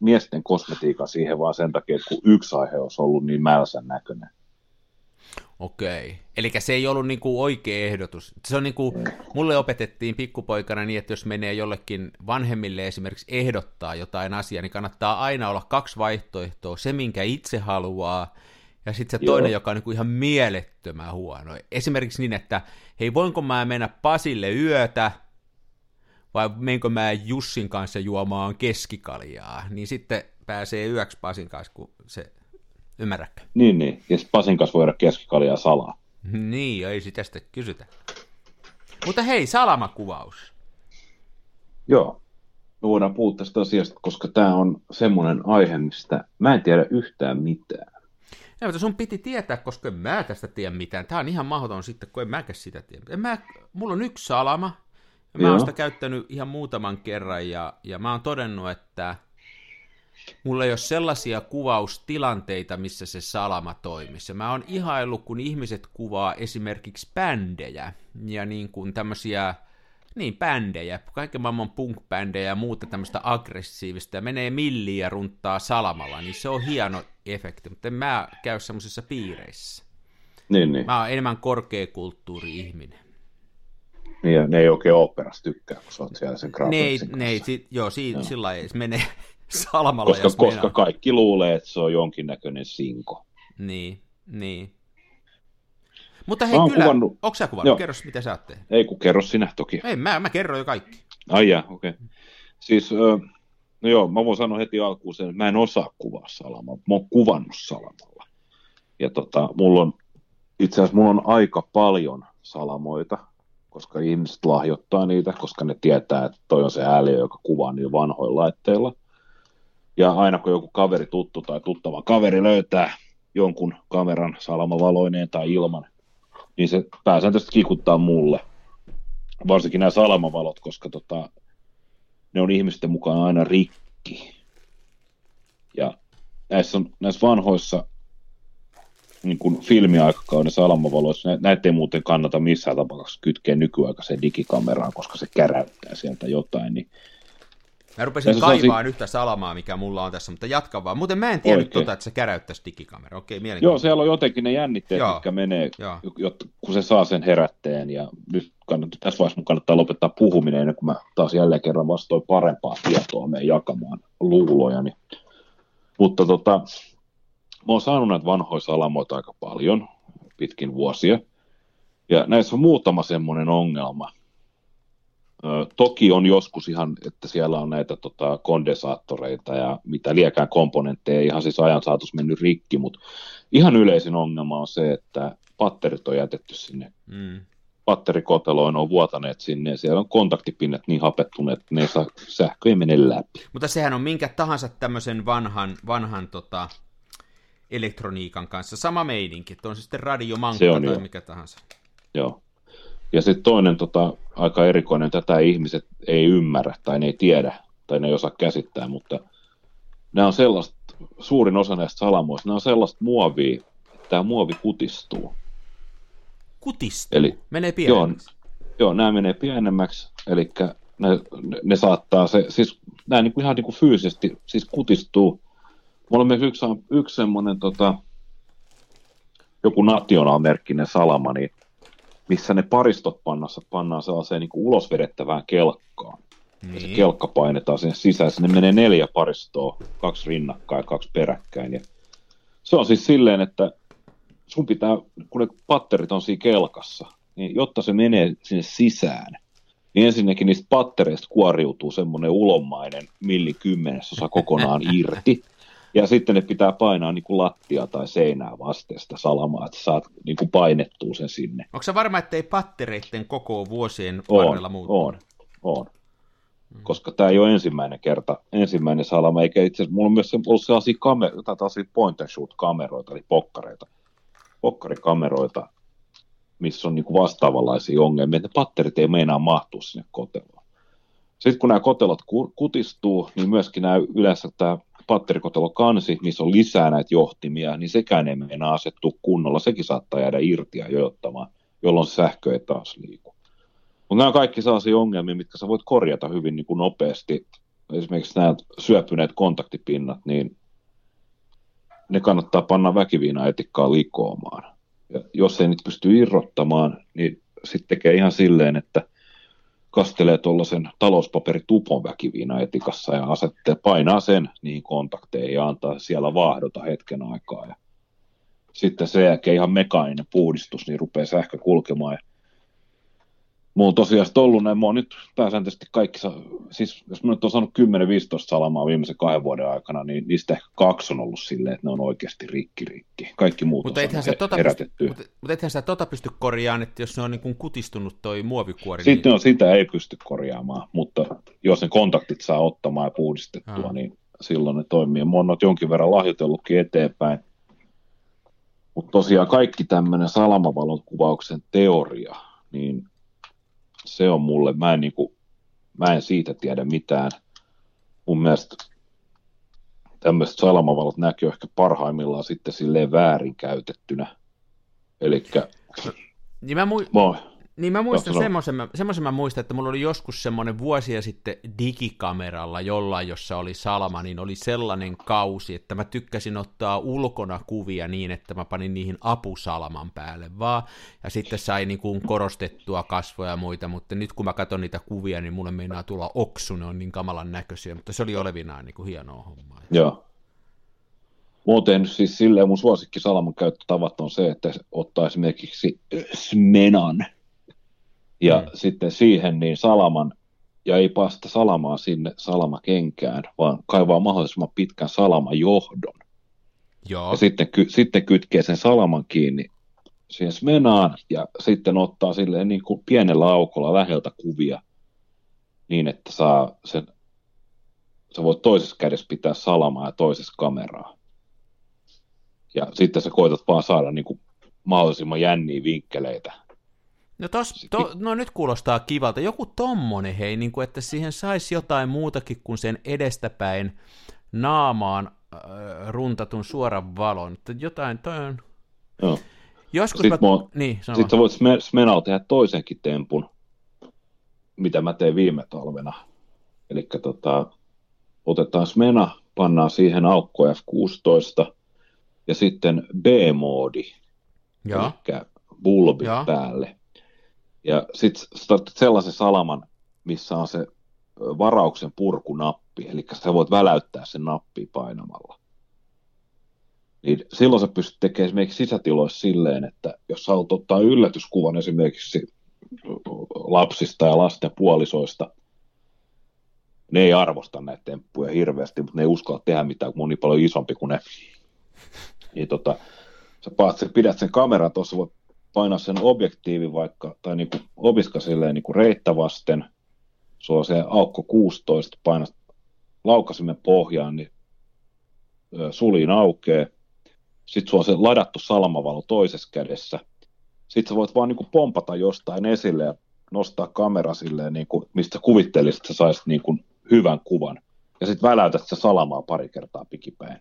miesten kosmetiikan siihen vaan sen takia, että kun yksi aihe olisi ollut niin mälsän näköinen. Okei. Eli se ei ollut niinku oikea ehdotus. Se on niinku, mulle opetettiin pikkupoikana niin, että jos menee jollekin vanhemmille esimerkiksi ehdottaa jotain asiaa, niin kannattaa aina olla kaksi vaihtoehtoa. Se, minkä itse haluaa, ja sitten se Joo. toinen, joka on niinku ihan mielettömän huono. Esimerkiksi niin, että hei, voinko mä mennä Pasille yötä, vai menkö mä Jussin kanssa juomaan keskikaljaa, niin sitten pääsee yöksi Pasin kanssa, kun se Ymmärrätkö? Niin, niin. Ja sitten Pasin kanssa voida keskikaljaa salaa. Niin, ei sitä sitten kysytä. Mutta hei, salamakuvaus. Joo. Me voidaan puhua tästä asiasta, koska tämä on semmoinen aihe, mistä mä en tiedä yhtään mitään. Ja, mutta sun piti tietää, koska en mä tästä tiedä mitään. Tämä on ihan mahdoton sitten, kun en mäkään sitä tiedä. En mä, mulla on yksi salama, ja mä oon sitä käyttänyt ihan muutaman kerran, ja, ja mä oon todennut, että mulla ei ole sellaisia kuvaustilanteita, missä se salama toimisi. Mä oon ihaillut, kun ihmiset kuvaa esimerkiksi bändejä ja niin kuin tämmöisiä, niin bändejä, kaiken maailman punk-bändejä ja muuta tämmöistä aggressiivista ja menee milliin ja runttaa salamalla, niin se on hieno efekti, mutta en mä käy semmoisissa piireissä. Niin, niin. Mä oon enemmän korkeakulttuuri-ihminen. Niin, ne ei oikein oopperasta tykkää, kun sä oot siellä sen Ne ei, Kratovitsin ne ei, sit, joo, si, sillä lailla se menee salmalla, koska, jos koska meinaa. kaikki luulee, että se on jonkinnäköinen sinko. Niin, niin. Mutta hei, kyllä, kuvannut- onko sä kuvannut? Joo. Kerro, mitä sä oot tehnyt. Ei kun kerro sinä toki. Ei, mä, mä kerron jo kaikki. Ai jaa, okei. Okay. Siis, no joo, mä voin sanoa heti alkuun sen, että mä en osaa kuvaa salamalla. Mä oon kuvannut salamalla. Ja tota, mulla on, itse asiassa mulla on aika paljon salamoita, koska ihmiset lahjoittaa niitä, koska ne tietää, että toi on se ääliö, joka kuvaa niillä vanhoilla laitteilla. Ja aina kun joku kaveri tuttu tai tuttava kaveri löytää jonkun kameran salamavaloineen tai ilman, niin se pääsääntöisesti kikuttaa mulle. Varsinkin nämä salamavalot, koska tota, ne on ihmisten mukaan aina rikki. Ja näissä, on, näissä vanhoissa niin kuin filmiaikakauden salamavaloissa, nä- näitä ei muuten kannata missään tapauksessa kytkeä nykyaikaiseen digikameraan, koska se käräyttää sieltä jotain. Niin Mä rupesin Tässä kaivaa sellaisia- yhtä salamaa, mikä mulla on tässä, mutta jatka vaan. Muuten mä en tiennyt Oikein. tota, että se käräyttäisi digikamera. Okei, Joo, mielenkiintoista. siellä on jotenkin ne jännitteet, Joo. jotka menee, Joo. jotta, kun se saa sen herätteen. Ja nyt kannattaa, tässä vaiheessa mun kannattaa lopettaa puhuminen, ennen kuin mä taas jälleen kerran vastoin parempaa tietoa menen jakamaan luuloja. Niin. Mutta tota, mä oon saanut näitä vanhoja salamoita aika paljon pitkin vuosia. Ja näissä on muutama semmoinen ongelma. Ö, toki on joskus ihan, että siellä on näitä tota, kondensaattoreita ja mitä liekään komponentteja, ihan siis ajan saatus mennyt rikki, mutta ihan yleisin ongelma on se, että patterit on jätetty sinne, Mm. patterikoteloin on vuotaneet sinne ja siellä on kontaktipinnet niin hapettuneet, että ne ei saa, sähkö ei mene läpi. Mutta sehän on minkä tahansa tämmöisen vanhan, vanhan tota, elektroniikan kanssa sama meininki, että on se sitten radiomankka Se on tai joo. mikä tahansa. Joo. Ja sitten toinen tota, aika erikoinen, tätä ihmiset ei ymmärrä tai ne ei tiedä tai ne ei osaa käsittää, mutta nämä on sellaista, suurin osa näistä salamoista, nämä on sellaista muovia, että tämä muovi kutistuu. Kutistuu. Eli Menee joo, pienemmäksi. joo, nämä menee pienemmäksi, eli ne, ne, ne saattaa se, siis nämä niin kuin ihan niin kuin fyysisesti siis kutistuu. Mulla on myös yksi, yksi semmoinen tota, joku national-merkkinen salama, niin missä ne paristot pannassa pannaan sellaiseen niin ulosvedettävään kelkkaan. Ja se Niin. kelkka painetaan sinne sisään. Sinne menee neljä paristoa, kaksi rinnakkain ja kaksi peräkkäin. Ja se on siis silleen, että sun pitää, kun ne patterit on siinä kelkassa, niin jotta se menee sinne sisään, niin ensinnäkin niistä pattereista kuoriutuu semmoinen ulomainen millikymmenesosa kokonaan irti. Ja sitten ne pitää painaa niin kuin lattia tai seinää vasten sitä salamaa, että saat niin kuin painettua sen sinne. Onko se varma, ettei pattereiden koko vuosien varrella muuttunut? on, on. Koska tämä ei ole ensimmäinen kerta, ensimmäinen salama, eikä itse asiassa, mulla on myös ollut sellaisia, kamer- tai tällaisia point and shoot kameroita, eli pokkareita, pokkarikameroita, missä on niinku vastaavanlaisia ongelmia, että ne patterit ei meinaa mahtua sinne koteloon. Sitten kun nämä kotelot ku- kutistuu, niin myöskin nämä yleensä tämä patterikotelo kansi, missä on lisää näitä johtimia, niin sekään ei meinaa asettua kunnolla. Sekin saattaa jäädä irti ja jojottamaan, jolloin sähkö ei taas liiku. Mutta nämä on kaikki sellaisia ongelmia, mitkä sä voit korjata hyvin niin kuin nopeasti. Esimerkiksi nämä syöpyneet kontaktipinnat, niin ne kannattaa panna väkiviinaetikkaa likoamaan. Ja jos ei niitä pysty irrottamaan, niin sitten tekee ihan silleen, että kastelee tuollaisen talouspaperitupon väkiviinaetikassa ja asettaa, painaa sen niihin kontakteihin ja antaa siellä vaahdota hetken aikaa. Ja sitten sen jälkeen ihan mekaaninen puhdistus, niin rupeaa sähkö kulkemaan. Ja Mulla on tosiaan ollut näin, mä oon nyt pääsääntöisesti kaikki, siis jos mä nyt oon saanut 10-15 salamaa viimeisen kahden vuoden aikana, niin niistä ehkä kaksi on ollut silleen, että ne on oikeasti rikki rikki. Kaikki muut Mutta on sä tota herätettyä. pysty, mutta, mutta ethän sä tota pysty korjaamaan, että jos se on niin kuin kutistunut toi muovikuori. Sitten niin, on, sitä ei pysty korjaamaan, mutta jos ne kontaktit saa ottamaan ja puhdistettua, Aa. niin silloin ne toimii. Mä oon jonkin verran lahjoitellutkin eteenpäin. Mutta tosiaan kaikki tämmöinen salamavalon kuvauksen teoria, niin se on mulle, mä en, niinku, mä en siitä tiedä mitään. Mun mielestä tämmöiset salamavalot näkyy ehkä parhaimmillaan sitten silleen väärinkäytettynä. Eli niin mä, mui, mä Niin mä muistan semmoisen, mä- semmoisen mä muistan, että mulla oli joskus semmoinen vuosia sitten digikameralla jollain, jossa oli salama, niin oli sellainen kausi, että mä tykkäsin ottaa ulkona kuvia niin, että mä panin niihin apusalaman päälle vaan, ja sitten sai niin kuin korostettua kasvoja ja muita, mutta nyt kun mä katson niitä kuvia, niin mulle meinaa tulla oksu, ne on niin kamalan näköisiä, mutta se oli olevinaan niin kuin hienoa hommaa. Joo. Tehnyt siis silleen, mun suosikki salaman käyttötavat on se, että ottaa esimerkiksi Smenan ja Mm. sitten siihen niin salaman, ja ei pasta salamaa sinne salamakenkään, vaan kaivaa mahdollisimman pitkän salamajohdon. Joo, Ja sitten, ky- sitten kytkee sen salaman kiinni siihen Smenaan ja sitten ottaa silleen niin kuin pienellä aukolla läheltä kuvia niin, että saa sen, sä voit toisessa kädessä pitää salamaa ja toisessa kameraa. Ja sitten sä koetat vaan saada niin kuin mahdollisimman jänniä vinkkeleitä. No, tos, to, no nyt kuulostaa kivalta. Joku tommonen, hei, niin kuin, että siihen saisi jotain muutakin kuin sen edestäpäin naamaan äh, runtatun suoran valon. Että jotain, toi on... Joo. Joskus Sit mä... mä Niin, sano. Sitten sä voit Sme- Smenalla tehdä toisenkin tempun, mitä mä tein viime talvena. Eli tota, otetaan Smena, pannaan siihen aukko F16 ja sitten B-moodi, Joo, eli bulbi Joo. päälle. Ja sitten tarvitset sellaisen salaman, missä on se varauksen purkunappi, eli sä voit väläyttää sen nappi painamalla. Niin silloin sä pystyt tekemään esimerkiksi sisätiloissa silleen, että jos sä haluat ottaa yllätyskuvan esimerkiksi lapsista ja lasten puolisoista, ne ei arvosta näitä temppuja hirveästi, mutta ne ei uskalla tehdä mitään, kun on paljon isompi kuin ne. Niin tota, paat, sä pidät sen kameran tuossa, voit painaa sen objektiivin vaikka, tai niinku opiska silleen niinku reittä vasten, sulla on se aukko 16, painat laukasimen pohjaan, niin suliin aukeaa, sitten sulla on se ladattu salamavalo toisessa kädessä, sitten sä voit vaan niinku pompata jostain esille ja nostaa kamera silleen, niinku, mistä sä kuvittelisit, että sä saisit niinku hyvän kuvan, ja sitten väläytät sitä salamaa pari kertaa pikipäin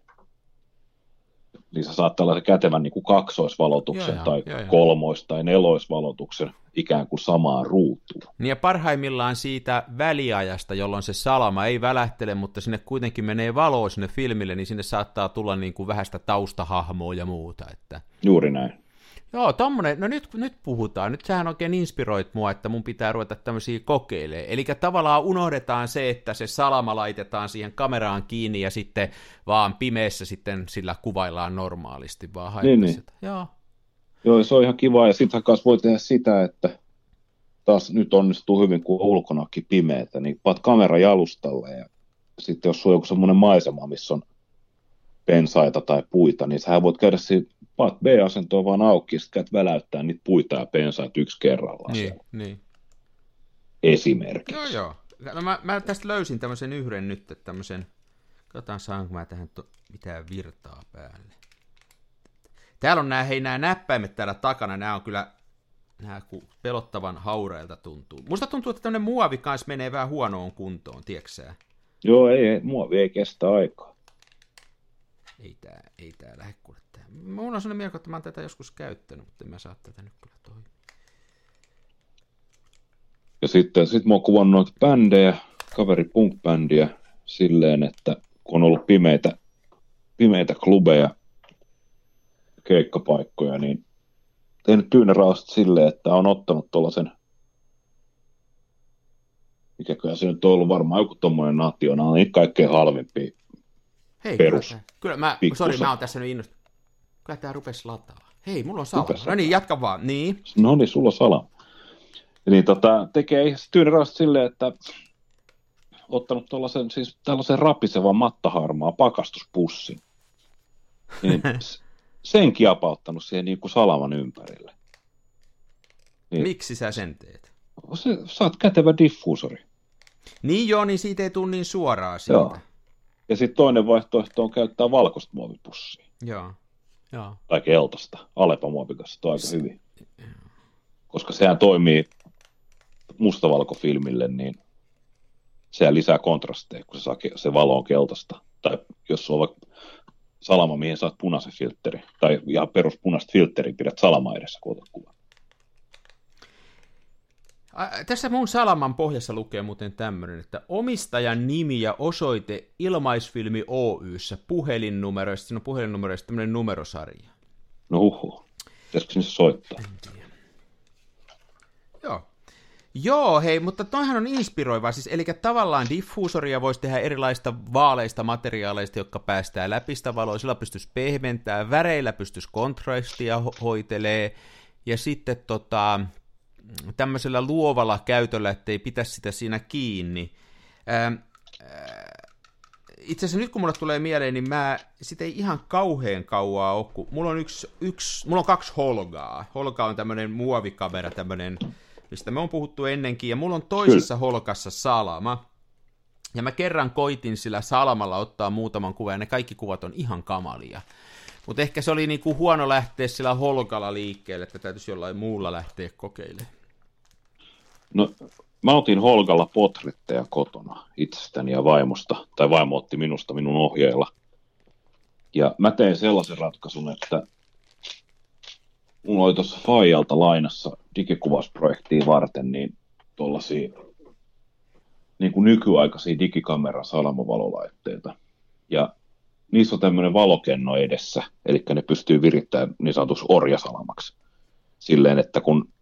niin sä saat tällaisen kätevän niin kuin kaksoisvalotuksen joo, tai joo, joo. kolmois- tai neloisvalotuksen ikään kuin samaan ruutuun. Niin ja parhaimmillaan siitä väliajasta, jolloin se salama ei välähtele, mutta sinne kuitenkin menee valoa sinne filmille, niin sinne saattaa tulla niin kuin vähäistä taustahahmoa ja muuta. Että... Juuri näin. Joo, tommonen, no nyt, nyt puhutaan, nyt sähän oikein inspiroit mua, että mun pitää ruveta tämmöisiä kokeilemaan. Eli tavallaan unohdetaan se, että se salama laitetaan siihen kameraan kiinni ja sitten vaan pimeässä sitten sillä kuvaillaan normaalisti, vaan haetaan Niin, niin. sitä. Joo, Joo, se on ihan kiva. Ja sitten kanssa voi tehdä sitä, että taas nyt onnistuu hyvin, kun on ulkonakin pimeätä, niin paat kamera jalustalle ja sitten jos sulla on joku semmoinen maisema, missä on pensaita tai puita, niin sä voit käydä siinä, paat B-asentoon vaan auki, sitten käyt väläyttää niitä puita ja pensaita yksi kerrallaan niin, siellä. niin. esimerkiksi. Joo, joo. No mä, mä tästä löysin tämmöisen yhden nyt, että tämmöisen, katsotaan saanko mä tähän to, mitään virtaa päälle. Täällä on nämä, hei nämä näppäimet täällä takana, nämä on kyllä, nämä ku pelottavan haureilta tuntuu. Musta tuntuu, että tämmöinen muovi kanssa menee vähän huonoon kuntoon, tiedätkö sä? Joo, ei, ei, muovi ei kestä aikaa. Ei tää, ei tää lähde kuule tää. Mulla on sellainen mielikuvaa, että mä oon tätä joskus käyttänyt, mutta en mä saa tätä nyt kyllä toimia. Ja sitten sit mä oon kuvannut noita bändejä, kaveri punk-bändiä, silleen, että kun on ollut pimeitä, pimeitä klubeja, keikkapaikkoja, niin tehnyt tyynäraasta silleen, että on ottanut tuollaisen, mikäköhän se nyt on ollut varmaan joku tommonen nationaali, niitä kaikkein halvimpia. Hei, Perus. Kyllä, kyllä mä, sori, mä oon tässä nyt innostunut. Kyllä tää rupes lataa. Hei, mulla on salama. No niin, jatka vaan. Niin. No niin, sulla on sala. Niin tota, tekee tyynäraasta silleen, että ottanut tuollaisen, siis tällaisen rapisevan mattaharmaa pakastuspussin. Niin sen kiapauttanut siihen niin kuin salaman ympärille. Niin. Miksi sä sen teet? Se, sä oot kätevä diffuusori. Niin joo, niin siitä ei tule niin suoraan siitä. Joo. Ja sitten toinen vaihtoehto on käyttää valkoista muovipussia. Joo. Joo. Tai keltaista. Alepa muovikasta on aika hyvin. Koska sehän toimii mustavalkofilmille, niin sehän lisää kontrasteja, kun se, saa, ke- se valo on keltaista. Tai jos sulla on vaikka salama, mihin saat punaisen filtteri, tai ihan perus punaista filtteriä, pidät salama edessä, kun otat kuvan. Tässä mun salaman pohjassa lukee muuten tämmöinen, että omistajan nimi ja osoite Ilmaisfilmi Oyssä puhelinnumeroista, siinä on puhelinnumeroista tämmöinen numerosarja. No uhu, pitäisikö sinne soittaa? Joo. Joo, hei, mutta toihan on inspiroiva, siis eli tavallaan diffuusoria voisi tehdä erilaista vaaleista materiaaleista, jotka päästää läpi sitä valoa, sillä pystyisi pehmentämään, väreillä pystyisi kontrastia ho- hoitelee, ja sitten tota, tämmöisellä luovalla käytöllä, ettei pitäisi sitä siinä kiinni. Ää, itse asiassa nyt kun mulle tulee mieleen, niin mä, sitä ei ihan kauhean kauaa ole, kun mulla on, yksi, yksi, mulla on kaksi holgaa. Holga on tämmöinen muovikamera, tämmöinen, mistä me on puhuttu ennenkin, ja mulla on toisessa holkassa salama. Ja mä kerran koitin sillä salamalla ottaa muutaman kuvan, ja ne kaikki kuvat on ihan kamalia. Mutta ehkä se oli niinku huono lähteä sillä holkalla liikkeelle, että täytyisi jollain muulla lähteä kokeilemaan. No, mä otin Holgalla potretteja kotona itsestäni ja vaimosta, tai vaimo otti minusta minun ohjeella. Ja mä tein sellaisen ratkaisun, että mulla oli tuossa Fajalta lainassa digikuvausprojektiin varten niin tuollaisia niin kuin nykyaikaisia digikameran salamavalolaitteita. Ja niissä on tämmöinen valokenno edessä, eli ne pystyy virittämään niin sanotuksi orjasalamaksi. Silleen, että kun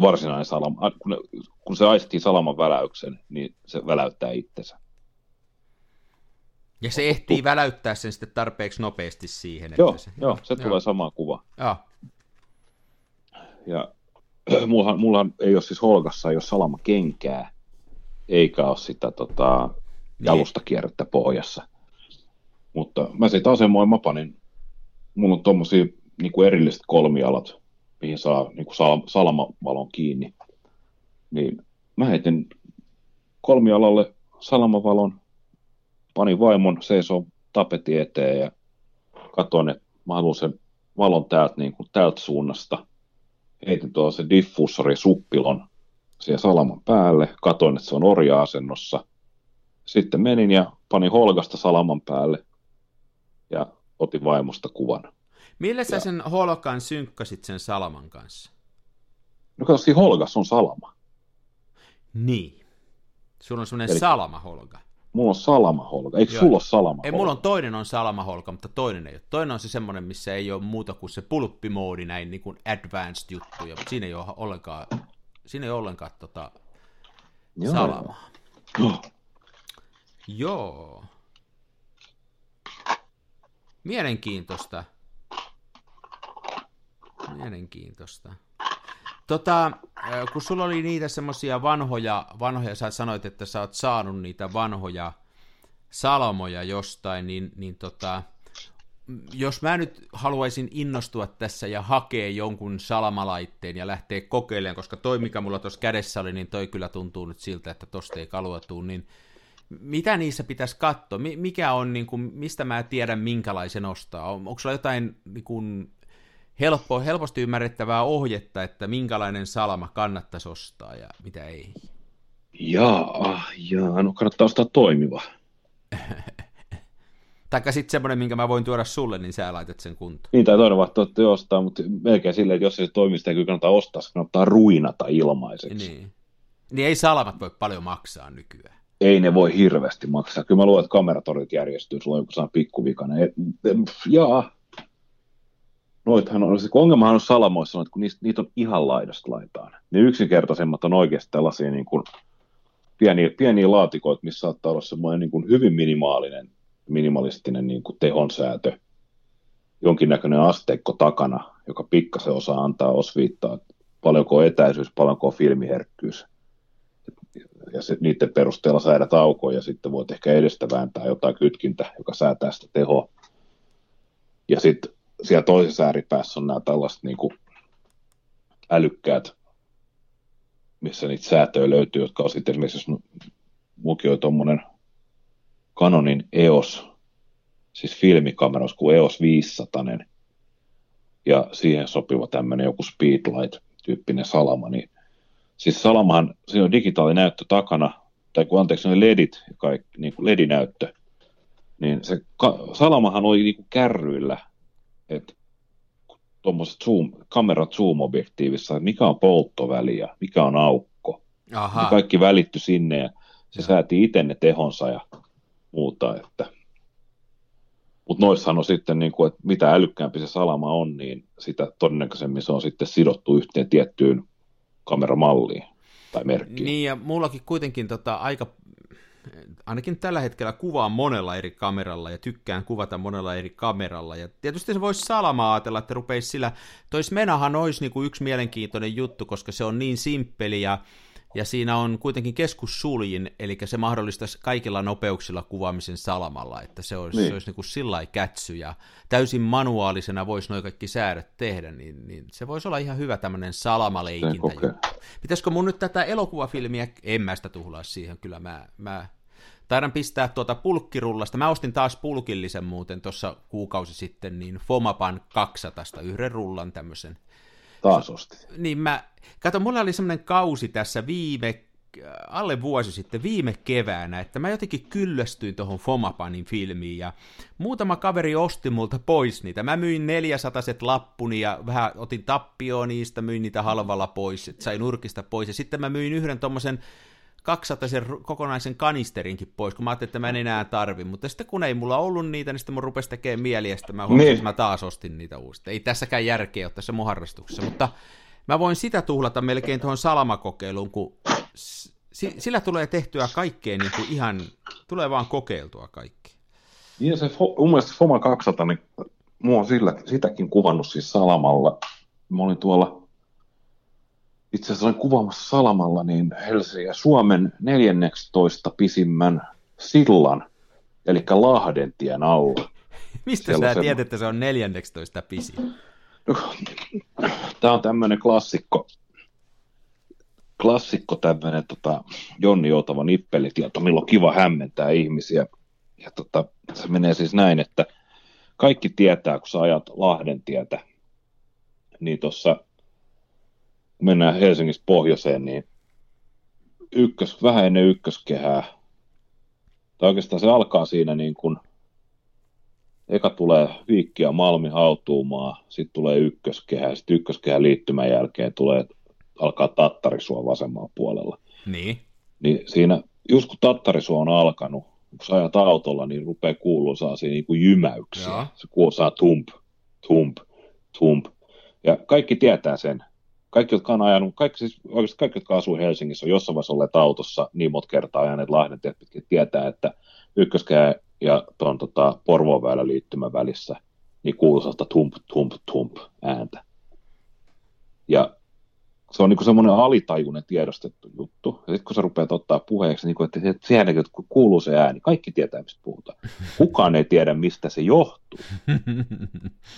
varsinainen salama, kun, kun se aistii salaman väläyksen, niin se väläyttää itsensä. Ja se ehtii väläyttää sen sitten tarpeeksi nopeasti siihen. Että joo, se, joo, se joo. tulee sama kuva. Joo. Ja mullahan, mullahan ei ole siis Holgassa, ei ole salama kenkää, eikä ole sitä tota, niin. jalustakierrettä pohjassa. Mutta mä sitten asemoin, mä panin, mulla on tommosia niin kuin erilliset kolmialat, mihin saa niin kuin sal- salamavalon kiinni. Niin mä heitin kolmialalle salamavalon, panin vaimon seisoo tapeti eteen ja katsoin, että mä haluan sen valon täältä, niin kuin täältä suunnasta. Heitin tuolla se diffuusori suppilon siihen salaman päälle, katoin, että se on orja-asennossa. Sitten menin ja panin holgasta salaman päälle ja otin vaimosta kuvan. Millä sä ja... sen holkan synkkasit sen salaman kanssa? No kato, siinä holgas on salama. Niin. Sulla on semmoinen Eli... salama-holga. Mulla on salama-holga. Eikö Joo. sulla ole salama Ei, mulla on toinen on salama-holga, mutta toinen ei ole. Toinen on se semmoinen, missä ei ole muuta kuin se pulppimoodi, näin niin kuin advanced juttuja, mutta siinä ei ole ollenkaan, siinä ei ole ollenkaan tota, Joo. salamaa. Joo. Joo. Mielenkiintoista. Mielenkiintoista. Tota, kun sulla oli niitä semmoisia vanhoja, vanhoja, sä sanoit, että sä oot saanut niitä vanhoja salamoja jostain, niin, niin tota, jos mä nyt haluaisin innostua tässä ja hakea jonkun salamalaitteen ja lähteä kokeilemaan, koska toi, mikä mulla tuossa kädessä oli, niin toi kyllä tuntuu nyt siltä, että tosta ei kalua tuu, niin mitä niissä pitäisi katsoa? Mikä on, niin kuin, mistä mä tiedän, minkälaisen ostaa? Onko sulla jotain niin kuin, helppo, helposti ymmärrettävää ohjetta, että minkälainen salama kannattaisi ostaa ja mitä ei? Jaa, jaa, no kannattaa ostaa toimiva. Taikka sitten semmoinen, minkä mä voin tuoda sulle, niin sä laitat sen kuntoon. Niin, tai toinen vaihtoehto ostaa, mutta melkein silleen, että jos se toimista ei kyllä kannata ostaa, se kannattaa ruinata ilmaiseksi. Niin. Niin ei salamat voi paljon maksaa nykyään ei ne voi hirveästi maksaa. Kyllä mä luulen, että kameratorit järjestyy, sulla on joku saa pikkuvikana. Jaa, noithan on, se ongelmahan on salamoissa, että kun niistä, niitä on ihan laidasta laitaan. Ne yksinkertaisemmat on oikeasti tällaisia niin kuin pieniä, pieniä laatikoita, missä saattaa olla semmoinen niin kuin hyvin minimaalinen, minimalistinen niin kuin tehonsäätö, jonkinnäköinen asteikko takana, joka pikkasen osaa antaa osviittaa, paljonko on etäisyys, paljonko on filmiherkkyys ja se, niiden perusteella säädä taukoja ja sitten voit ehkä edestä vääntää jotain kytkintä, joka säätää sitä tehoa. Ja sitten siellä toisessa ääripäässä on nämä tällaiset niin kuin älykkäät, missä niitä säätöjä löytyy, jotka on sitten esimerkiksi, jos mukin on tuommoinen Canonin EOS, siis filmikameros kuin EOS 500, ja siihen sopiva tämmöinen joku Speedlight-tyyppinen salama, niin siis Salamahan, siinä on digitaalinäyttö takana, tai kun anteeksi, ne ledit, kaikki, niin kuin ledinäyttö, niin se Salamahan oli niin kuin kärryillä, että tuommoiset zoom, kamerat zoom-objektiivissa, että mikä on polttoväli ja mikä on aukko. Aha. Ne kaikki välitty sinne ja se sääti itse ne tehonsa ja muuta. Että. Mutta noissahan on sitten, niin kuin, että mitä älykkäämpi se salama on, niin sitä todennäköisemmin se on sitten sidottu yhteen tiettyyn kameramalliin tai merkkiin. Niin, ja mullakin kuitenkin tota, aika, ainakin tällä hetkellä kuvaan monella eri kameralla, ja tykkään kuvata monella eri kameralla, ja tietysti se voisi salama ajatella, että rupeisi sillä, tois Menahan olisi niin kuin yksi mielenkiintoinen juttu, koska se on niin simppeli, ja ja siinä on kuitenkin keskussuljin, eli se mahdollistaisi kaikilla nopeuksilla kuvaamisen salamalla, että se olisi, niin. se olisi niin kuin sillä kätsy, ja täysin manuaalisena voisi noin kaikki säädöt tehdä, niin, niin se voisi olla ihan hyvä tämmöinen salamaleikintä. Pitäisikö mun nyt tätä elokuvafilmiä, en mä sitä tuhlaa siihen, kyllä mä, mä taidan pistää tuota pulkkirullasta. Mä ostin taas pulkillisen muuten tuossa kuukausi sitten, niin Fomapan 200 yhden rullan tämmöisen Taas ostit. Niin mä, kato, mulla oli semmoinen kausi tässä viime, alle vuosi sitten, viime keväänä, että mä jotenkin kyllästyin tuohon Fomapanin filmiin, ja muutama kaveri osti multa pois niitä. Mä myin 400 lappuni, ja vähän otin tappioon niistä, myin niitä halvalla pois, että sai nurkista pois, ja sitten mä myin yhden tommosen 200 sen kokonaisen kanisterinkin pois, kun mä ajattelin, että mä en enää tarvi. Mutta sitten kun ei mulla ollut niitä, niin sitten mun rupesi tekemään mieli, ja sitten mä huomasin, niin. että mä taas ostin niitä uusista. Ei tässäkään järkeä ole tässä mun harrastuksessa, mutta mä voin sitä tuhlata melkein tuohon salamakokeiluun, kun sillä tulee tehtyä kaikkea niin kuin ihan, tulee vaan kokeiltua kaikki. Ja se, mun mielestä Foma 200, niin mua on sillä, sitäkin kuvannut siis salamalla. Mä olin tuolla itse asiassa olen kuvaamassa Salamalla niin Helsingin Suomen 14 pisimmän sillan, eli Lahdentien alla. Mistä Siellä sä tiedät, että se on 14 pisi? No, Tämä on tämmöinen klassikko, klassikko tämmöinen tota, Jonni Joutava nippelitieto, milloin on kiva hämmentää ihmisiä. Ja tota, se menee siis näin, että kaikki tietää, kun sä ajat Lahdentietä, niin tuossa kun mennään Helsingistä pohjoiseen, niin ykkös, vähän ennen ykköskehää, tai oikeastaan se alkaa siinä niin kuin, eka tulee Viikki ja Malmi hautuumaa, sitten tulee ykköskehä, sitten ykköskehän liittymän jälkeen tulee, alkaa Tattarisuo vasemmalla puolella. Niin. Niin siinä, just kun Tattarisuo on alkanut, kun sä ajat autolla, niin rupeaa kuulua saa siinä niin kuin jymäyksiä. Joo. Se kuuluu saa tump, tump, tump. Ja kaikki tietää sen kaikki, jotka on ajanut, kaikki, siis oikeasti kaikki, jotka asuu Helsingissä, on jossain vaiheessa olleet autossa niin monta kertaa ajaneet Lahden pitkin, tietää, että ykköskää ja tuon tota, Porvoon väylä liittymän välissä niin kuuluu sellaista tump, tump, tump ääntä. Ja se on niin semmoinen alitajuinen tiedostettu juttu. Ja sitten kun sä rupeat ottaa puheeksi, niin kuin, että, että siihen kun kuuluu se ääni, kaikki tietää, mistä puhutaan. Kukaan ei tiedä, mistä se johtuu.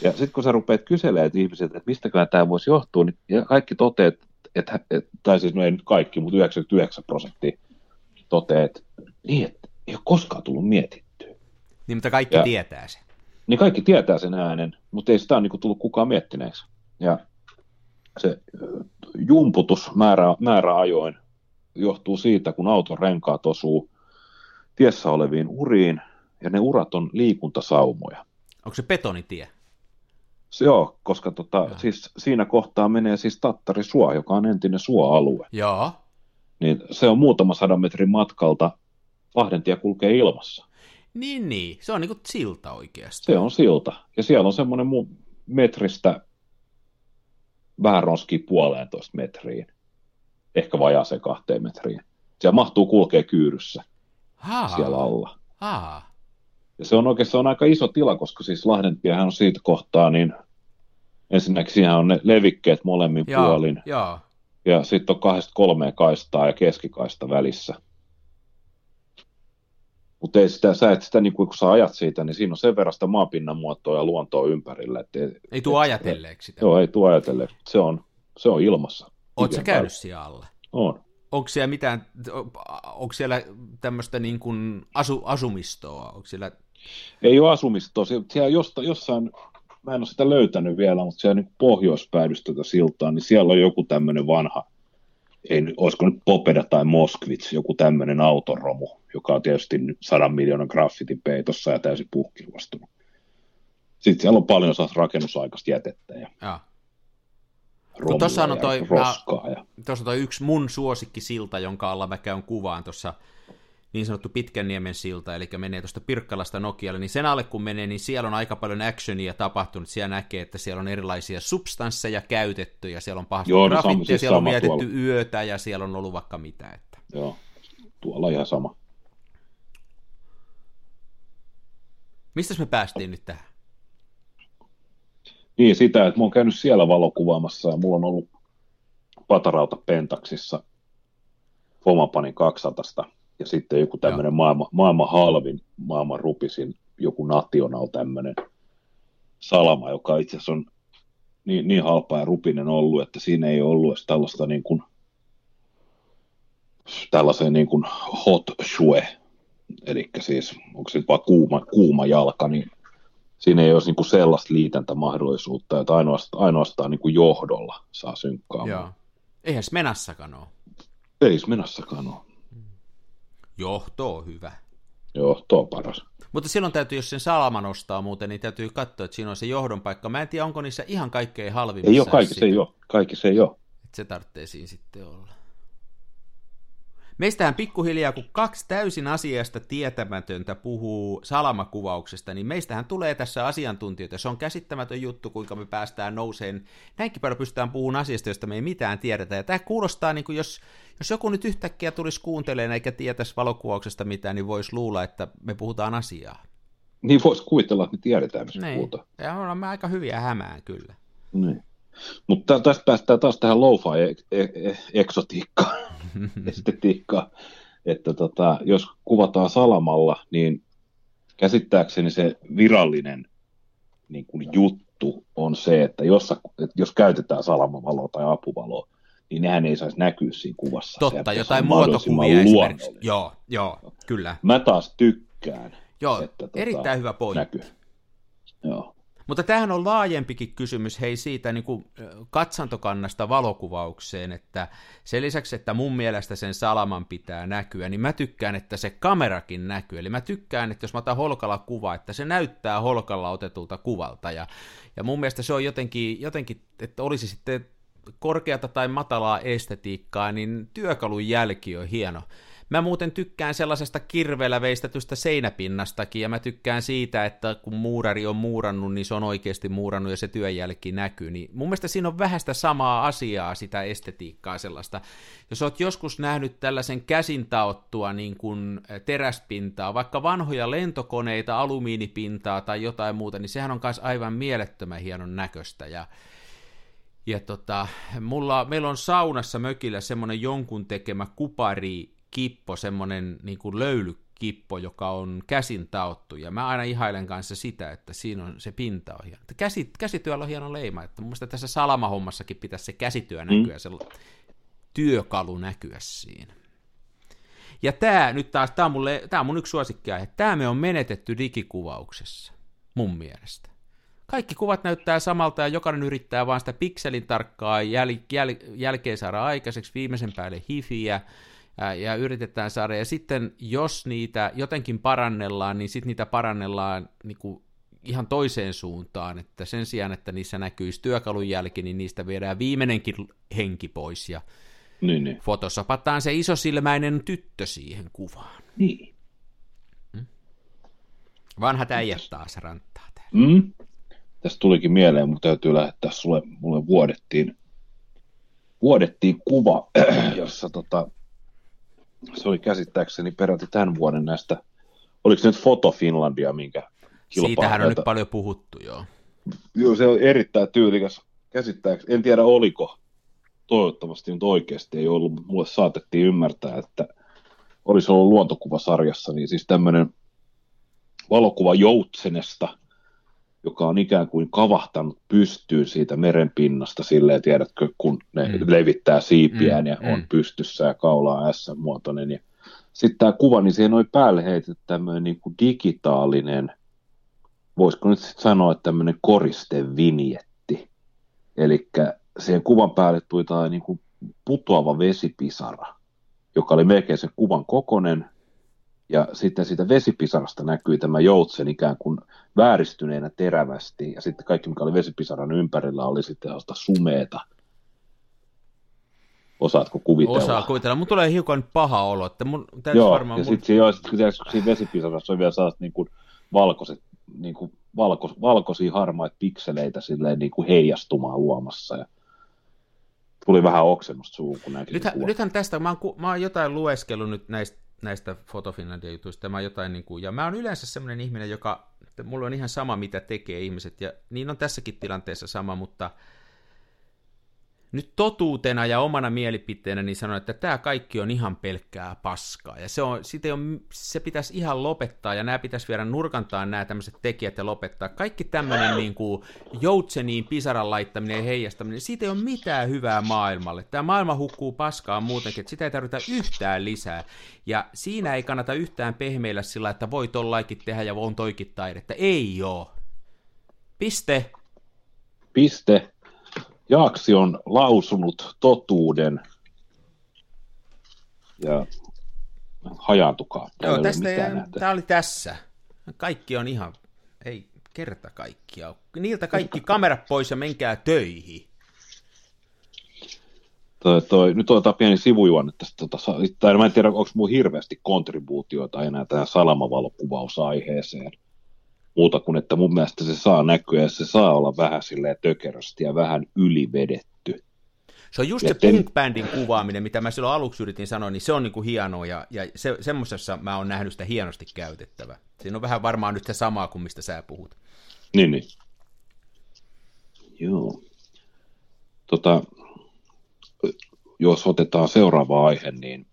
Ja sitten kun sä rupeat kyselemään ihmisiltä, että mistäkään tämä voisi johtua, niin ja kaikki toteet, että, että, tai siis no ei nyt kaikki, mutta 99 prosenttia toteet, että niin, että ei ole koskaan tullut mietittyä. Niin, mutta kaikki ja, tietää sen. Niin kaikki tietää sen äänen, mutta ei sitä ole niin tullut kukaan miettineeksi. Ja se jumputus määrä, määräajoin johtuu siitä, kun auton renkaat osuu tiessä oleviin uriin, ja ne urat on liikuntasaumoja. Onko se betonitie? Se joo, koska tota, siis siinä kohtaa menee siis Tattari suo, joka on entinen suoalue. Joo. Niin se on muutama sadan metrin matkalta, Lahdentie kulkee ilmassa. Niin, niin. Se on niin kuin silta oikeasti. Se on silta. Ja siellä on semmoinen mu- metristä vähän ronski puoleentoista metriin, ehkä vajaaseen kahteen metriin. Siellä mahtuu kulkea kyyryssä Haa. siellä alla. Haa. Ja se on on aika iso tila, koska siis Lahdentiehän on siitä kohtaa, niin ensinnäkin siinä on ne levikkeet molemmin Jaa, puolin. Jaa. Ja sitten on kahdesta kolmeen kaistaa ja keskikaista välissä. Mutta ei sitä, sä et sitä, niin kun sä ajat siitä, niin siinä on sen verran sitä maapinnan muotoa ja luontoa ympärillä. Että, ei tuo ajatelleeksi sitä. Joo, ei tuo ajatelleeksi. Se on, se on ilmassa. Oletko sä käynyt siellä alle? On. Onko siellä mitään, onko siellä tämmöistä niin kuin asu, asumistoa? Onko siellä... Ei ole asumistoa. Siellä josta, jossain, mä en ole sitä löytänyt vielä, mutta siellä niin pohjoispäidystä tätä siltaa, niin siellä on joku tämmöinen vanha ei, olisiko nyt Popeda tai Moskvits, joku tämmöinen autoromu, joka on tietysti sadan miljoonan graffitin peitossa ja täysin puhkiluostunut. Sitten siellä on paljon rakennusaikaista jätettä. Ja... Ja. romua Tuossa on, ja toi, roskaa. Ja... Tuossa on toi yksi mun suosikkisilta, jonka alla mä käyn kuvaan tuossa niin sanottu Pitkänniemen silta, eli menee tuosta Pirkkalasta Nokialle, niin sen alle kun menee, niin siellä on aika paljon actionia tapahtunut. Siellä näkee, että siellä on erilaisia substansseja käytetty, ja siellä on pahasti Joo, no grafittia, siis siellä on sama vietetty tuolla. yötä, ja siellä on ollut vaikka mitä. Että. Joo, tuolla ihan sama. Mistä me päästiin nyt tähän? Niin, sitä, että mä oon käynyt siellä valokuvaamassa ja mulla on ollut patarauta Pentaxissa Fomapanin 200 ja sitten joku tämmöinen maailman, maailman halvin, maailman rupisin, joku National tämmöinen salama, joka itse asiassa on niin, niin halpa ja rupinen ollut, että siinä ei ollut edes tällaista niin kuin, tällaisen niin kuin hot shoe, eli siis onko se nyt vaan kuuma, kuuma jalka, niin siinä ei olisi niin kuin sellaista liitäntämahdollisuutta, että ainoastaan, ainoastaan niin kuin johdolla saa synkkaamaan. Joo. Eihän Smenassakaan ole. Ei Smenassakaan ole. Johto on hyvä. Joo, tuo on paras. Mutta silloin täytyy, jos sen salaman ostaa muuten, niin täytyy katsoa, että siinä on se johdon paikka. Mä en tiedä, onko niissä ihan kaikkein halvimmissa. Ei ole, kaikki se ei ole. Kaikki se ei ole. Että se tarvitsee siinä sitten olla. Meistähän pikkuhiljaa, kun kaksi täysin asiasta tietämätöntä puhuu salamakuvauksesta, niin meistähän tulee tässä asiantuntijoita. Se on käsittämätön juttu, kuinka me päästään nouseen. Näinkin paljon pystytään puhumaan asiasta, josta me ei mitään tiedetä. Ja tämä kuulostaa, niin kuin jos, jos joku nyt yhtäkkiä tulisi kuuntelemaan eikä tietäisi valokuvauksesta mitään, niin voisi luulla, että me puhutaan asiaa. Niin voisi kuvitella, että me tiedetään, mistä Niin. puhutaan. Ja ollaan me aika hyviä hämään kyllä. Niin. Mutta tästä päästään taas tähän lo-fi e- e- e- estetiikkaan, että tota, jos kuvataan salamalla, niin käsittääkseni se virallinen niin kuin juttu on se, että jos, että jos käytetään salamavaloa tai apuvaloa, niin nehän ei saisi näkyä siinä kuvassa. Totta, Sehän jotain muotokuvia esimerkiksi. Joo, joo, kyllä. Mä taas tykkään, Joo, että tota, erittäin hyvä pointti. näkyy. Joo. Mutta tämähän on laajempikin kysymys, hei siitä niin kuin katsantokannasta valokuvaukseen, että sen lisäksi, että mun mielestä sen salaman pitää näkyä, niin mä tykkään, että se kamerakin näkyy. Eli mä tykkään, että jos mä otan holkalla kuva, että se näyttää holkalla otetulta kuvalta. Ja, ja mun mielestä se on jotenkin, jotenkin, että olisi sitten korkeata tai matalaa estetiikkaa, niin työkalun jälki on hieno. Mä muuten tykkään sellaisesta kirveellä veistetystä seinäpinnastakin, ja mä tykkään siitä, että kun muurari on muurannut, niin se on oikeasti muurannut ja se työnjälki näkyy. Niin mun mielestä siinä on vähän sitä samaa asiaa, sitä estetiikkaa sellaista. Jos oot joskus nähnyt tällaisen käsin taottua niin kuin teräspintaa, vaikka vanhoja lentokoneita, alumiinipintaa tai jotain muuta, niin sehän on myös aivan mielettömän hienon näköistä. Ja ja tota, mulla, meillä on saunassa mökillä semmoinen jonkun tekemä kupari kippo, semmoinen niin kuin löylykippo, joka on käsin taottu, ja mä aina ihailen kanssa sitä, että siinä on se pinta on hieno. Käsi, käsityöllä on hieno leima, että mun mielestä tässä salamahommassakin pitäisi se käsityö näkyä, mm. se työkalu näkyä siinä. Ja tämä nyt taas, tämä on, mulle, tää on mun yksi suosikkiaihe, tämä me on menetetty digikuvauksessa, mun mielestä. Kaikki kuvat näyttää samalta ja jokainen yrittää vaan sitä pikselin tarkkaa jäl, jäl, jälkeen saada aikaiseksi viimeisen päälle hifiä ja yritetään saada. Ja sitten jos niitä jotenkin parannellaan, niin sitten niitä parannellaan niin kuin ihan toiseen suuntaan, että sen sijaan, että niissä näkyisi työkalun jälki, niin niistä viedään viimeinenkin henki pois ja Niin, niin. fotosopataan se isosilmäinen tyttö siihen kuvaan. niin. Vanhat äijät taas ranttaa täällä. Mm. Tästä tulikin mieleen, mutta täytyy lähettää sulle, mulle vuodettiin, vuodettiin kuva, jossa tota, se oli käsittääkseni peräti tämän vuoden näistä, oliko se nyt Foto Finlandia, minkä kilpaa Siitähän on näitä- nyt paljon puhuttu, joo. Joo, se on erittäin tyylikäs käsittääkseni. En tiedä oliko, toivottavasti nyt oikeasti ei ollut, mutta mulle saatettiin ymmärtää, että olisi ollut luontokuvasarjassa, niin siis tämmöinen valokuva Joutsenesta, joka on ikään kuin kavahtanut pystyyn siitä merenpinnasta silleen, tiedätkö, kun ne Mm. mm. levittää siipiään Mm, mm, ja mm. on pystyssä ja kaulaa S-muotoinen. Ja sitten tämä kuva, niin siihen oli päälle heitetty tämmöinen niin kuin digitaalinen, voisiko nyt sit sanoa, että tämmöinen koristevinjetti. Eli siihen kuvan päälle tuli tämä niin kuin putoava vesipisara, joka oli melkein sen kuvan kokonen, ja sitten siitä vesipisarasta näkyi tämä joutsen ikään kuin vääristyneenä terävästi, ja sitten kaikki, mikä oli vesipisaran ympärillä, oli sitten sellaista sumeeta Osaatko kuvitella? Osaa kuvitella. Mun tulee hiukan paha olo, että mun Joo, varmaan... ja mun... sitten siinä, sit, siinä vesipisarassa on vielä sellaiset niin kuin valkoiset, niin kuin valko, valkoisia harmaita pikseleitä silleen niin kuin heijastumaan luomassa. Ja tuli vähän oksennusta suuhun, kun näki Nythän, nythän tästä, mä oon, mä oon jotain lueskellut nyt näistä, näistä Photo Finlandia jutuista, mä jotain niin kuin, ja mä oon yleensä semmoinen ihminen, joka, mulla on ihan sama, mitä tekee ihmiset, ja niin on tässäkin tilanteessa sama, mutta nyt totuutena ja omana mielipiteenä niin sanon, että tämä kaikki on ihan pelkkää paskaa, ja se, on, siitä ole, se pitäisi ihan lopettaa, ja nämä pitäisi viedä nurkantaan nämä tämmöiset tekijät ja lopettaa. Kaikki tämmöinen niin kuin joutseniin pisaran laittaminen ja heijastaminen, siitä ei ole mitään hyvää maailmalle. Tämä maailma hukkuu paskaa muutenkin, että sitä ei tarvita yhtään lisää, ja siinä ei kannata yhtään pehmeillä sillä, että voi tollaikin tehdä ja on toikin taidetta. Ei oo. Piste. Piste. Jaaksi on lausunut totuuden. Ja hajaantukaa. Joo, tästä tämä oli tässä. Kaikki on ihan, ei kerta kaikkia. Niiltä kaikki kamerat pois ja menkää töihin. Toi, toi, nyt otetaan pieni sivujuonne tästä. Tota, tai mä en tiedä, onko mun hirveästi kontribuutioita enää tähän salamavalokuvausaiheeseen. Muuta kuin, että mun mielestä se saa näkyä ja se saa olla vähän silleen tökerösti ja vähän ylivedetty. Se on just Ja se ten- punk-bändin kuvaaminen, mitä mä silloin aluksi yritin sanoa, niin se on niinku hienoa, ja, ja se, semmoisessa mä oon nähnyt sitä hienosti käytettävä. Siinä on vähän varmaan nyt se samaa kuin mistä sä puhut. Niin, niin. Joo. Tota, jos otetaan seuraava aihe, niin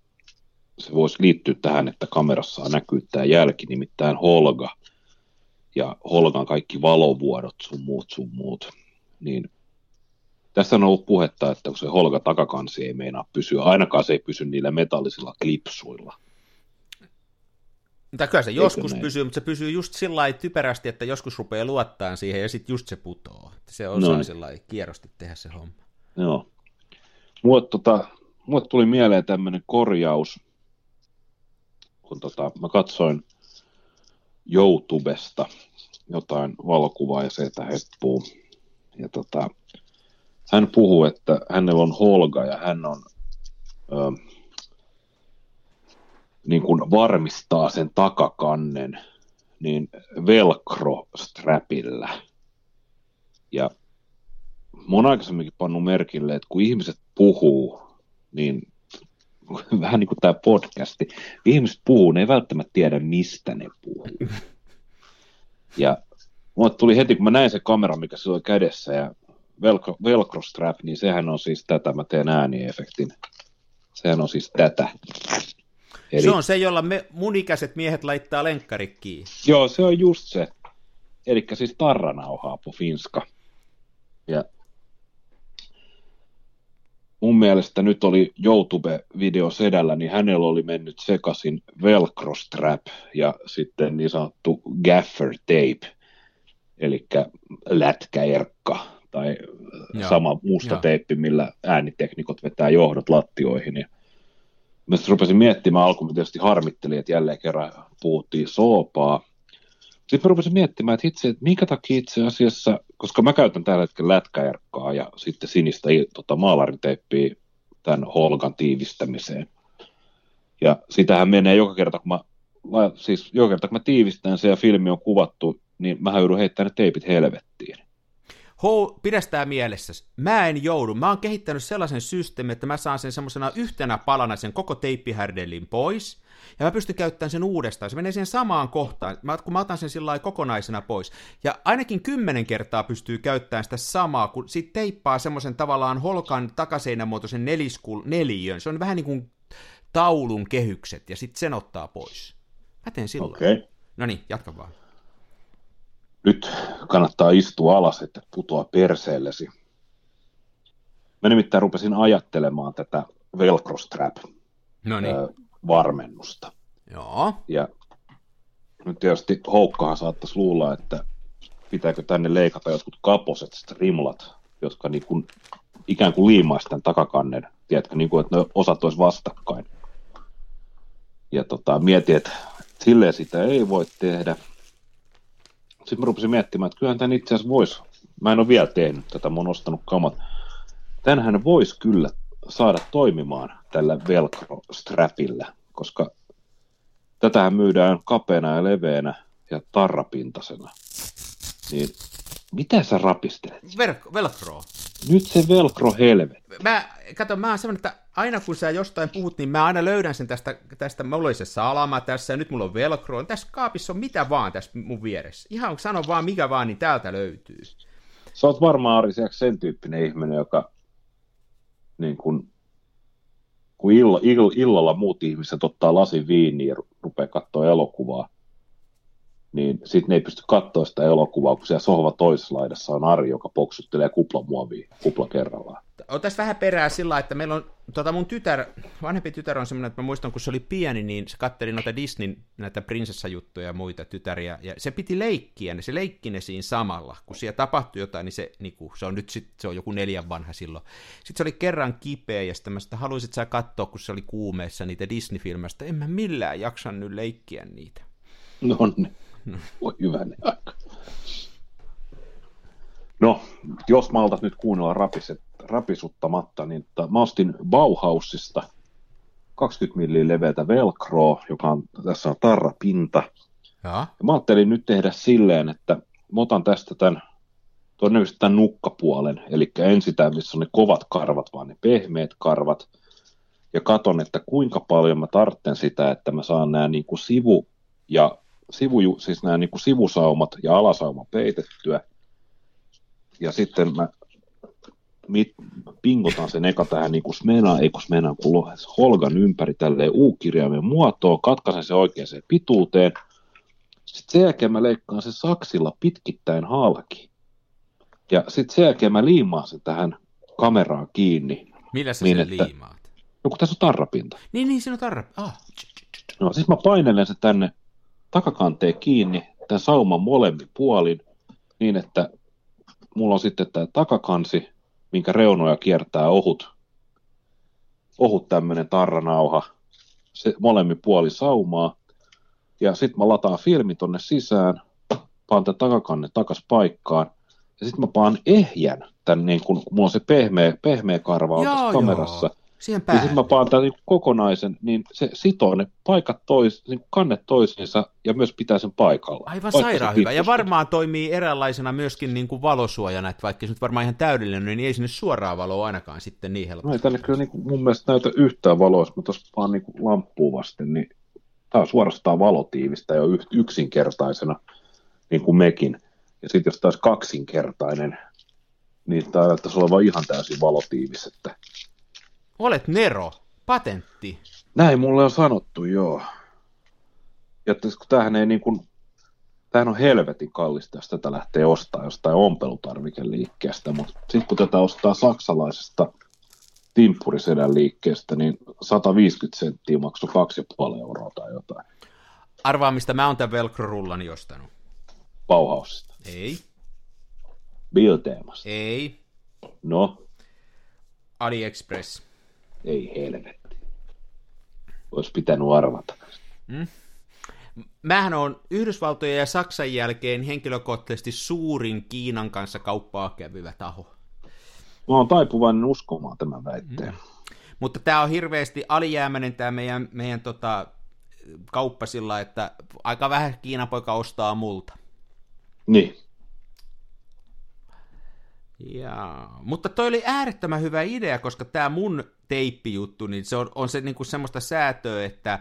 se voisi liittyä tähän, että kamerassa näkyy tämä jälki, nimittäin Holga. Ja Holgan kaikki valovuodot, sun muut, sun muut. Niin tässä on ollut puhetta, että kun se Holga takakansi ei meinaa pysyä, ainakaan se ei pysy niillä metallisilla klipsuilla. Mutta kyllä se joskus näin? pysyy, mutta se pysyy just sillä lailla typerästi, että joskus rupeaa luottaa siihen ja sitten just se putoo. Että Se osaa Noin. sillä lailla kierrosti tehdä se homma. Joo. Mulle, tota, mulle tuli mieleen tämmöinen korjaus, kun tota, mä katsoin YouTubesta jotain valokuvaa ja se, että heppuu. Ja tota, hän puhuu, että hänellä on Holga ja hän on ö, niin kuin varmistaa sen takakannen niin velcro-strapillä. Ja mä oon aikaisemminkin pannut merkille, että kun ihmiset puhuu, niin vähän niin kuin tämä podcasti, ihmiset puhuu, ne ei välttämättä tiedä, mistä ne puhuu. Ja mulle tuli heti, kun mä näin se kamera, mikä sillä oli kädessä, ja velcro, velcro strap, niin sehän on siis tätä, mä teen ääniefektin. Sehän on siis tätä. Eli... Se on se, jolla me, mun ikäiset miehet laittaa lenkkarikkiin. Joo, se on just se. Eli siis tarranauhaa finska. Ja mun mielestä nyt oli YouTube-video sedällä, niin hänellä oli mennyt sekaisin velcro strap ja sitten niin sanottu gaffer tape, eli lätkäerkka tai Joo. sama musta Joo. teippi, millä ääniteknikot vetää johdot lattioihin. Ja mä sitten rupesin miettimään alkuun, tietysti harmittelin, että jälleen kerran puhuttiin soopaa. Sitten mä rupesin miettimään, että itse, että minkä takia itse asiassa, koska mä käytän tällä hetkellä lätkäerkkaa ja sitten sinistä tota, maalariteippiä tämän holkan tiivistämiseen. Ja sitähän menee joka kerta, kun mä, siis joka kerta, kun mä tiivistän sen ja filmi on kuvattu, niin mä joudun heittämään ne teipit helvettiin. Hou, pidä sitä mielessä. Mä en joudu. Mä oon kehittänyt sellaisen systeemin, että mä saan sen semmoisena yhtenä palana sen koko teippihärdelin pois, ja mä pystyn käyttämään sen uudestaan. Se menee siihen samaan kohtaan, mä, kun mä otan sen sillä kokonaisena pois. Ja ainakin kymmenen kertaa pystyy käyttämään sitä samaa, kun sit teippaa semmoisen tavallaan holkan takaseinämuotoisen neliskul, neliön. Se on vähän niin kuin taulun kehykset, ja sitten sen ottaa pois. Mä teen silloin. Okei. Okay. No niin, jatka vaan. Nyt kannattaa istua alas, että putoa perseellesi. Mä nimittäin rupesin ajattelemaan tätä velcro strap No niin. varmennusta. Joo. Ja nyt tietysti Houkkahan saattaisi luulla, että pitääkö tänne leikata jotkut kaposet strimlat, jotka niin kuin, ikään kuin liimaisi tämän takakannen, tiedätkö, niin kuin, että ne osat olisi vastakkain. Ja tota, mietin, että silleen sitä ei voi tehdä. Sitten mä rupesin miettimään, että kyllähän tämän itse asiassa voisi, mä en ole vielä tehnyt tätä, mä oon ostanut kamat. Tänhän voisi kyllä saada toimimaan tällä velcro-strapillä, koska tätähän myydään kapeana ja leveänä ja tarrapintasena. Niin mitä sä rapistelet? Ver- velcro. Nyt se velcro helvet. Mä, kato, mä oon semmonen, että aina kun sä jostain puhut, niin mä aina löydän sen tästä, tästä mulla oli se salama tässä, ja nyt mulla on velcro. Tässä kaapissa on mitä vaan tässä mun vieressä. Ihan sano vaan mikä vaan, niin täältä löytyy. Sä oot varmaan Ari sen tyyppinen ihminen, joka niin kun, kun illa, ill, illalla muut ihmiset ottaa lasin viiniä ja rupeaa katsoa elokuvaa, niin sitten ne ei pysty katsoa sitä elokuvaa, kun siellä sohva toisessa laidassa on Ari, joka poksuttelee kuplamuovia kupla kerrallaan. On tässä vähän perää sillä, että meillä on, tota mun tytär, vanhempi tytär on semmoinen, että mä muistan, kun se oli pieni, niin se katteli noita Disneyn näitä prinsessajuttuja ja muita tytäriä, ja se piti leikkiä, niin se leikki ne siinä samalla. Kun siellä tapahtui jotain, niin se, niin kuin, se on nyt sit, se on joku neljän vanha silloin. Sitten se oli kerran kipeä, ja sitten mä sitä haluaisit sä katsoa, kun se oli kuumeessa niitä Disney-filmistä. En mä millään jaksan nyt leikkiä niitä. No niin. Voi hyvänä aika. No, jos maltat nyt kuunnella rapiset, rapisuttamatta, niin ta, mä ostin Bauhausista 20 milliä leveätä velcroa, joka on, tässä on tarrapinta. Ja. Ja mä ajattelin nyt tehdä silleen, että mä otan tästä tämän, todennäköisesti tämän nukkapuolen, eli en sitä, missä on ne kovat karvat, vaan ne pehmeät karvat, ja katon, että kuinka paljon mä tartten sitä, että mä saan nämä niin kuin sivu- ja sivu, siis nämä niin kuin sivusaumat ja alasauma peitettyä. Ja sitten mä mit, pingotan sen eka tähän niin kuin smena, ei kun smena, kun holgan ympäri tälleen U-kirjaimen muotoon, katkaisen se oikeaan pituuteen. Sitten sen jälkeen mä leikkaan sen saksilla pitkittäin halki. Ja sitten sen jälkeen mä liimaan sen tähän kameraan kiinni. Millä sä Niin, sen että- liimaat? No kun tässä on tarrapinta. Niin, niin, siinä on tarra. Ah. No siis mä painelen se tänne takakanteen kiinni, tämän sauman molemmin puolin, niin että mulla on sitten tämä takakansi, minkä reunoja kiertää ohut, ohut tämmöinen tarranauha, se molemmin puoli saumaa, ja sitten mä lataan filmi tonne sisään, paan tämän takakanne takas paikkaan, ja sitten mä paan ehjän, tämän niin kun, mulla on se pehmeä, pehmeä karva on tässä kamerassa, Joo. Siihen ja päähän. sitten mä paan tämän niin kokonaisen, niin se sitoo ne paikat tois, niin kannet toisiinsa ja myös pitää sen paikalla. Aivan sairaan hyvä. Ja varmaan toimii eräänlaisena myöskin niin kuin valosuojana, että vaikka se nyt varmaan ihan täydellinen, niin ei sinne suoraa valoa ainakaan sitten niin No helposti. ei tänne kyllä niin kuin mun mielestä näytä yhtään valoa, jos mä tuossa vaan niin lamppuun vasten, niin tämä on suorastaan valotiivistä jo yksinkertaisena, niin kuin mekin. Ja sitten jos taas kaksinkertainen, niin tämä näyttäisi olevan ihan täysin valotiivis. Että... Olet Nero. Patentti. Näin mulle on sanottu, joo. Ja kun tämähän ei niin kuin, tämähän on helvetin kallista, jos tätä lähtee ostaa jostain ompelutarvikeliikkeestä, mutta sitten kun tätä ostaa saksalaisesta timppurisedän liikkeestä, niin 150 senttiä maksoi 2,5 euroa tai jotain Arvaa, mistä mä oon tämän velcro-rullani ostanut. Bauhausista. Ei, Bilteemasta. ei. No, AliExpress. Ei helvetti. Olisi pitänyt arvata. Mähän on Yhdysvaltojen ja Saksan jälkeen henkilökohtaisesti suurin Kiinan kanssa kauppaa kävivä taho. Mä oon taipuvainen uskomaan tämän väitteen. Mutta tämä on hirveästi alijäämäinen tämä meidän, meidän tota, kauppa sillä, että aika vähän Kiinan poika ostaa multa. Niin. Ja, mutta toi oli äärettömän hyvä idea, koska tämä mun teippijuttu, niin se on, on se niinku semmoista säätöä, että,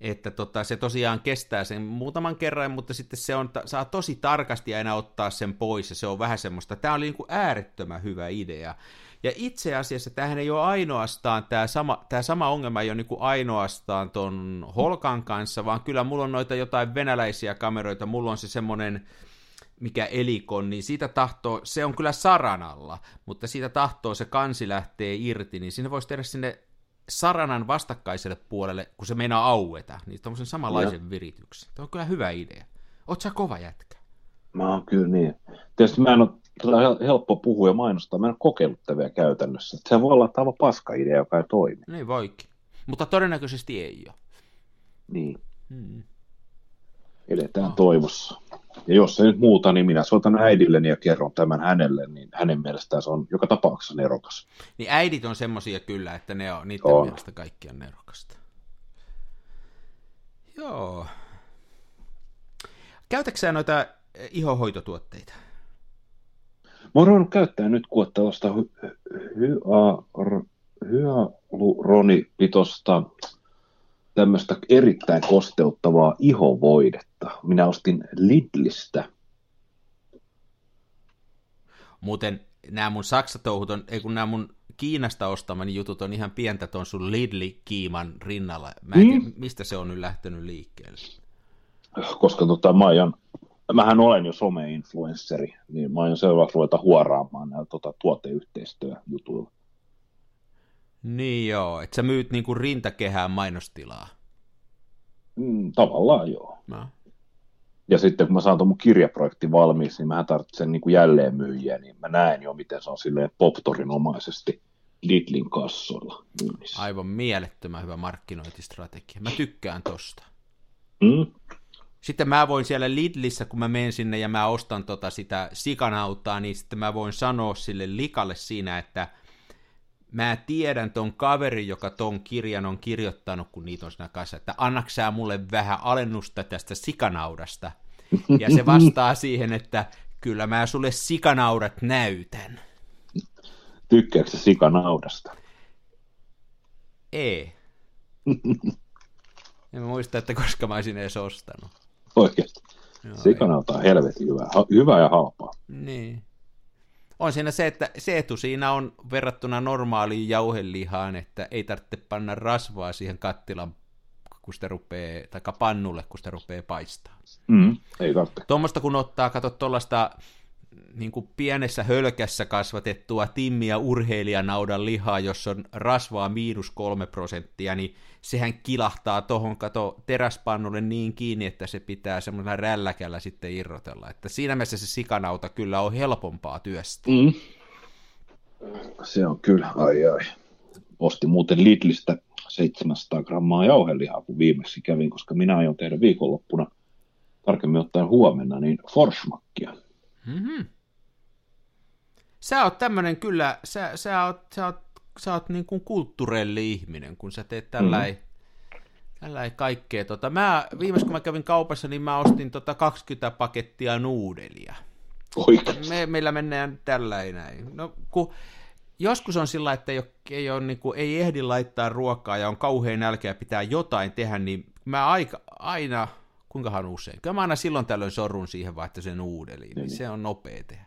että tota, se tosiaan kestää sen muutaman kerran, mutta sitten se on, saa tosi tarkasti aina ottaa sen pois, ja se on vähän semmoista, tämä oli niinku äärettömän hyvä idea. Ja itse asiassa tämähän ei ole ainoastaan, tämä sama, tämä sama ongelma ei ole niinku ainoastaan ton Holkan kanssa, vaan kyllä mulla on noita jotain venäläisiä kameroita, mulla on se semmoinen, mikä elikon, niin siitä tahtoo, se on kyllä saranalla, mutta siitä tahtoo se kansi lähtee irti, niin sinne voisi tehdä sinne saranan vastakkaiselle puolelle, kun se meinaa aueta, niin tuommoisen samanlaisen virityksen. Tämä on kyllä hyvä idea. Oot sä kova jätkä? Mä oon kyllä niin. Tietysti mä en ole on hel- helppo puhua ja mainostaa. Mä en ole kokeillut tätä vielä käytännössä. Se voi olla aivan paska idea, joka ei toimi. Niin voikin. Mutta todennäköisesti ei ole. Niin. Hmm. Eletään toivossa. Ja jos ei nyt muuta, niin minä soitan äidilleni ja kerron tämän hänelle, niin hänen mielestään se on joka tapauksessa nerokas. Niin äidit on semmosia kyllä, että ne on, niiden on. mielestä kaikki on nerokasta. Joo. Käytätkö noita ihohoitotuotteita? Mä oon ruvennut käyttää nyt kuule tällaista hyaluronipitosta tämmöistä erittäin kosteuttavaa ihovoidetta. Minä ostin Lidlistä. Muuten nämä mun saksatouhut on, ei kun nämä mun Kiinasta ostamani jutut on ihan pientä tuon sun Lidli-kiiman rinnalla. Mä en, mm. mistä se on nyt lähtenyt liikkeelle? Koska tota, mä aion, mähän olen jo some-influensseri, niin mä aion seuraavaksi ruveta huoraamaan näitä tota, tuoteyhteistyöjutuilla. Niin joo, että sä myyt niinku rintakehään mainostilaa. Mm, tavallaan joo. No. Ja sitten kun mä saan tuon mun kirjaprojekti valmiiksi, niin mä tarvitsen niin kuin jälleen myyjiä, niin mä näen jo, miten se on silleen poptorinomaisesti Lidlin kassoilla myynnissä. Aivan mielettömän hyvä markkinointistrategia. Mä tykkään tosta. Mm. Sitten mä voin siellä Lidlissä, kun mä menen sinne ja mä ostan tota sitä sikanauttaa, niin sitten mä voin sanoa sille likalle siinä, että – mä tiedän ton kaverin, joka ton kirjan on kirjoittanut, kun niitä on siinä kanssa, että annaksää mulle vähän alennusta tästä sikanaudasta. Ja se vastaa siihen, että kyllä mä sulle sikanaudat näytän. Tykkääkö sikanaudasta? Ei. en muista, että koska mä olisin edes ostanut. Oikeasti. Sikanauta on helvetin hyvä. Hyvä ja halpaa. Niin on siinä se, että se etu siinä on verrattuna normaaliin jauhelihaan, että ei tarvitse panna rasvaa siihen kattilan, kun sitä rupeaa, tai pannulle, kun sitä rupeaa paistaa. Mm, ei tarvitse. Tuommoista kun ottaa, kato tuollaista niin kuin pienessä hölkässä kasvatettua timmiä urheilijanaudan lihaa, jossa on rasvaa miinus kolme prosenttia, niin sehän kilahtaa tuohon kato teräspannulle niin kiinni, että se pitää semmoisella rälläkällä sitten irrotella. Että siinä mielessä se sikanauta kyllä on helpompaa työstä. Mm. Se on kyllä, ai ai. Ostin muuten Lidlistä 700 grammaa jauhelihaa, kun viimeksi kävin, koska minä aion tehdä viikonloppuna, tarkemmin ottaen huomenna, niin forsmakkia. Mm-hmm. Sä oot tämmönen kyllä, sä, sä oot, sä oot, sä oot niin kuin kulttuurelli ihminen, kun sä teet tällainen mm. tällainen kaikkea. Tota, mä, viimeis kun mä kävin kaupassa, niin mä ostin tota 20 pakettia nuudelia. Me, meillä mennään tällainen. No, kun joskus on sillä, että ei, ole, ei, ole, niin kuin, ei ehdi laittaa ruokaa ja on kauhean nälkeä ja pitää jotain tehdä, niin mä aika, aina kuinkahan usein. Kyllä mä aina silloin tällöin sorrun siihen että sen uudeliin, niin, niin se on nopea tehdä.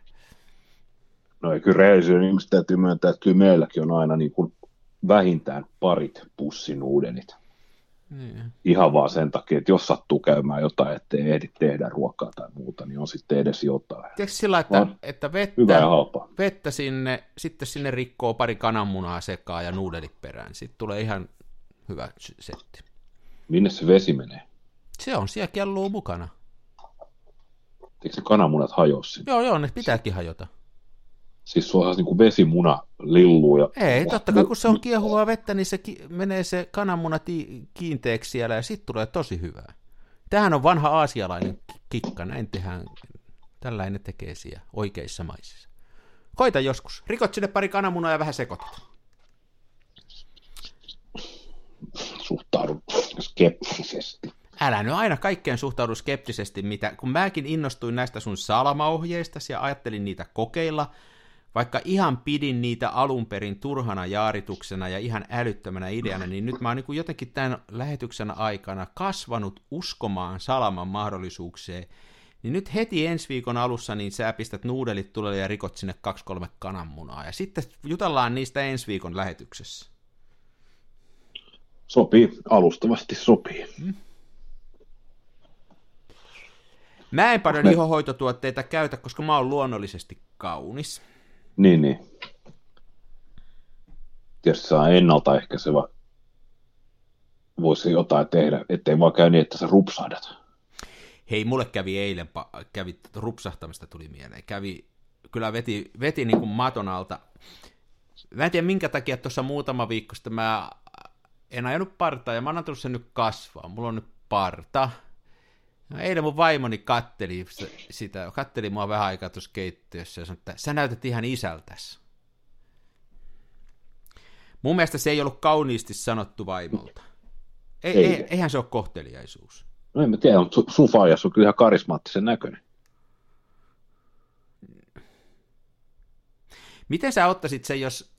No ei kyllä rehellisyyden ihmiset täytyy myöntää, että kyllä meilläkin on aina niin kuin vähintään parit pussinuudelit. Niin. Ihan vaan sen takia, että jos sattuu käymään jotain, ettei ehdi tehdä ruokaa tai muuta, niin on sitten edes jotain. Tiedätkö sillä, että, että vettä, vettä sinne, sitten sinne rikkoo pari kananmunaa sekaa ja nuudelit perään. Sitten tulee ihan hyvä setti. Minne se vesi menee? Se on siellä kelluu mukana. Eikö se kananmunat hajoa sinne? Joo, joo, ne pitääkin hajota. Siis sulla on niin vesimuna lilluu. Ja... Ei, totta kai kun se on kiehuvaa vettä, niin se ki- menee se kananmuna ti- kiinteeksi siellä ja sitten tulee tosi hyvää. Tähän on vanha aasialainen kikka, näin tehdään, tällainen tekee siellä oikeissa maissa. Koita joskus. Rikot sinne pari kananmunaa ja vähän sekoitat. Suhtaudun skeptisesti älä nyt aina kaikkeen suhtaudu skeptisesti, mitä, kun mäkin innostuin näistä sun salamaohjeista ja ajattelin niitä kokeilla, vaikka ihan pidin niitä alun perin turhana jaarituksena ja ihan älyttömänä ideana, niin nyt mä oon niin jotenkin tämän lähetyksen aikana kasvanut uskomaan salaman mahdollisuukseen, niin nyt heti ensi viikon alussa niin sä pistät nuudelit tulelle ja rikot sinne kaksi kolme kananmunaa, ja sitten jutellaan niistä ensi viikon lähetyksessä. Sopii, alustavasti sopii. Hmm. Mä en paljon me... ihohoitotuotteita käytä, koska mä oon luonnollisesti kaunis. Niin, niin. Tietysti saa ennaltaehkäisevä voisi jotain tehdä, ettei vaan käy niin, että sä rupsahdat. Hei, mulle kävi eilen, kävi rupsahtamista tuli mieleen, kävi, kyllä veti, veti niin kuin maton alta. Mä en tiedä minkä takia tuossa muutama viikko sitten mä en ajanut partaa ja mä oon antanut sen nyt kasvaa. Mulla on nyt parta, No, eilen mun vaimoni katteli sitä, katteli mua vähän aikaa tuossa keittiössä ja sanoi, että sä näytät ihan isältäs. Mun mielestä se ei ollut kauniisti sanottu vaimolta. Ei, ei. ei eihän se ole kohteliaisuus. No en mä tiedä, mutta sun faajas on kyllä ihan karismaattisen näköinen. Miten sä ottaisit sen, jos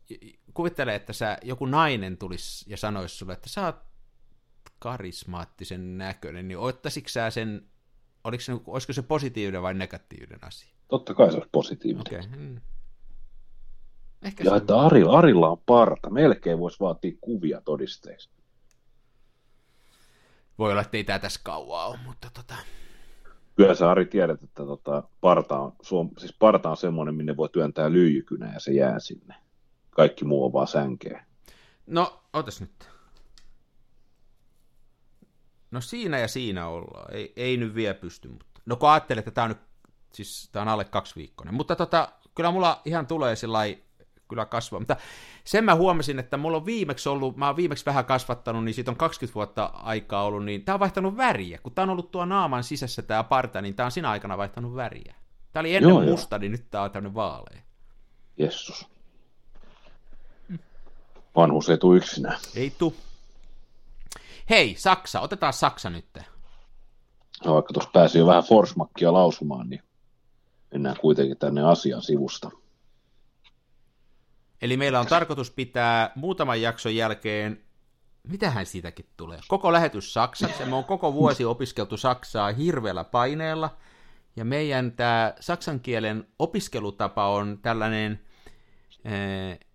kuvittele, että sä, joku nainen tulisi ja sanoisi sulle, että sä oot karismaattisen näköinen, niin ottaisitko sä sen, oliko se, olisiko se positiivinen vai negatiivinen asia? Totta kai se olisi positiivinen. Okay. Hmm. Ehkä ja että Arilla, Arilla on parta. Melkein voisi vaatia kuvia todisteiksi. Voi olla, että ei tämä tässä kauaa ole, mutta tota... Kyllä sä Ari tiedät, että tota, parta, on, suom, siis parta on semmoinen, minne voi työntää lyijykynä ja se jää sinne. Kaikki muu on vaan sänkeä. No, otas nyt. No siinä ja siinä ollaan. Ei, ei nyt vielä pysty, mutta... No kun ajattelet, että tämä on nyt, siis tämä on alle kaksi viikkoinen. Mutta tota, kyllä mulla ihan tulee sellainen kyllä kasvaa. Mutta sen mä huomasin, että mulla on viimeksi ollut, mä oon viimeksi vähän kasvattanut, niin siitä on 20 vuotta aikaa ollut, niin tää on vaihtanut väriä. Kun tää on ollut tuo naaman sisässä tää parta, niin tää on siinä aikana vaihtanut väriä. Tää oli ennen Joo, musta, jo. niin nyt tää on tämmönen vaalea. Jessus. Vanhus ei tuu yksinään. Ei tuu. Hei, Saksa, otetaan Saksa nyt. No, vaikka tuossa pääsi jo vähän forsmakkia lausumaan, niin mennään kuitenkin tänne asian sivusta. Eli meillä on tarkoitus pitää muutaman jakson jälkeen, mitähän siitäkin tulee, koko lähetys saksaksi, me on koko vuosi opiskeltu saksaa hirveällä paineella, ja meidän tämä saksan kielen opiskelutapa on tällainen eh,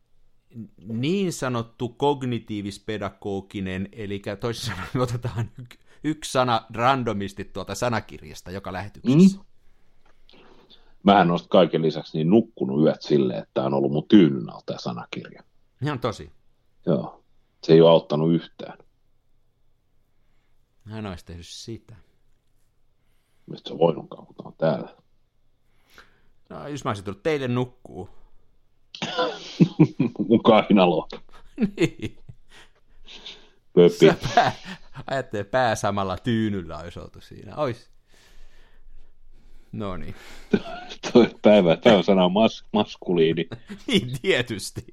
niin sanottu kognitiivispedagoginen, eli toisin sanoen me otetaan yksi sana randomisti tuolta sanakirjasta joka lähetyksessä. Mm mähän noista kaiken lisäksi niin nukkunut yöt silleen, että on ollut mun tyynyn alta tämä sanakirja. Ihan tosi. Joo. Se ei ole auttanut yhtään. Hän olisi tehnyt sitä. Mistä se voinutkaan, kun on täällä? No, jos mä olisin tullut teille nukkuu. mun kainalo. niin. Sä pää, ajattelee pää samalla tyynyllä olisi oltu siinä. Ois. No niin. Toi päivä, päivän sana on mas, maskuliini. niin, tietysti.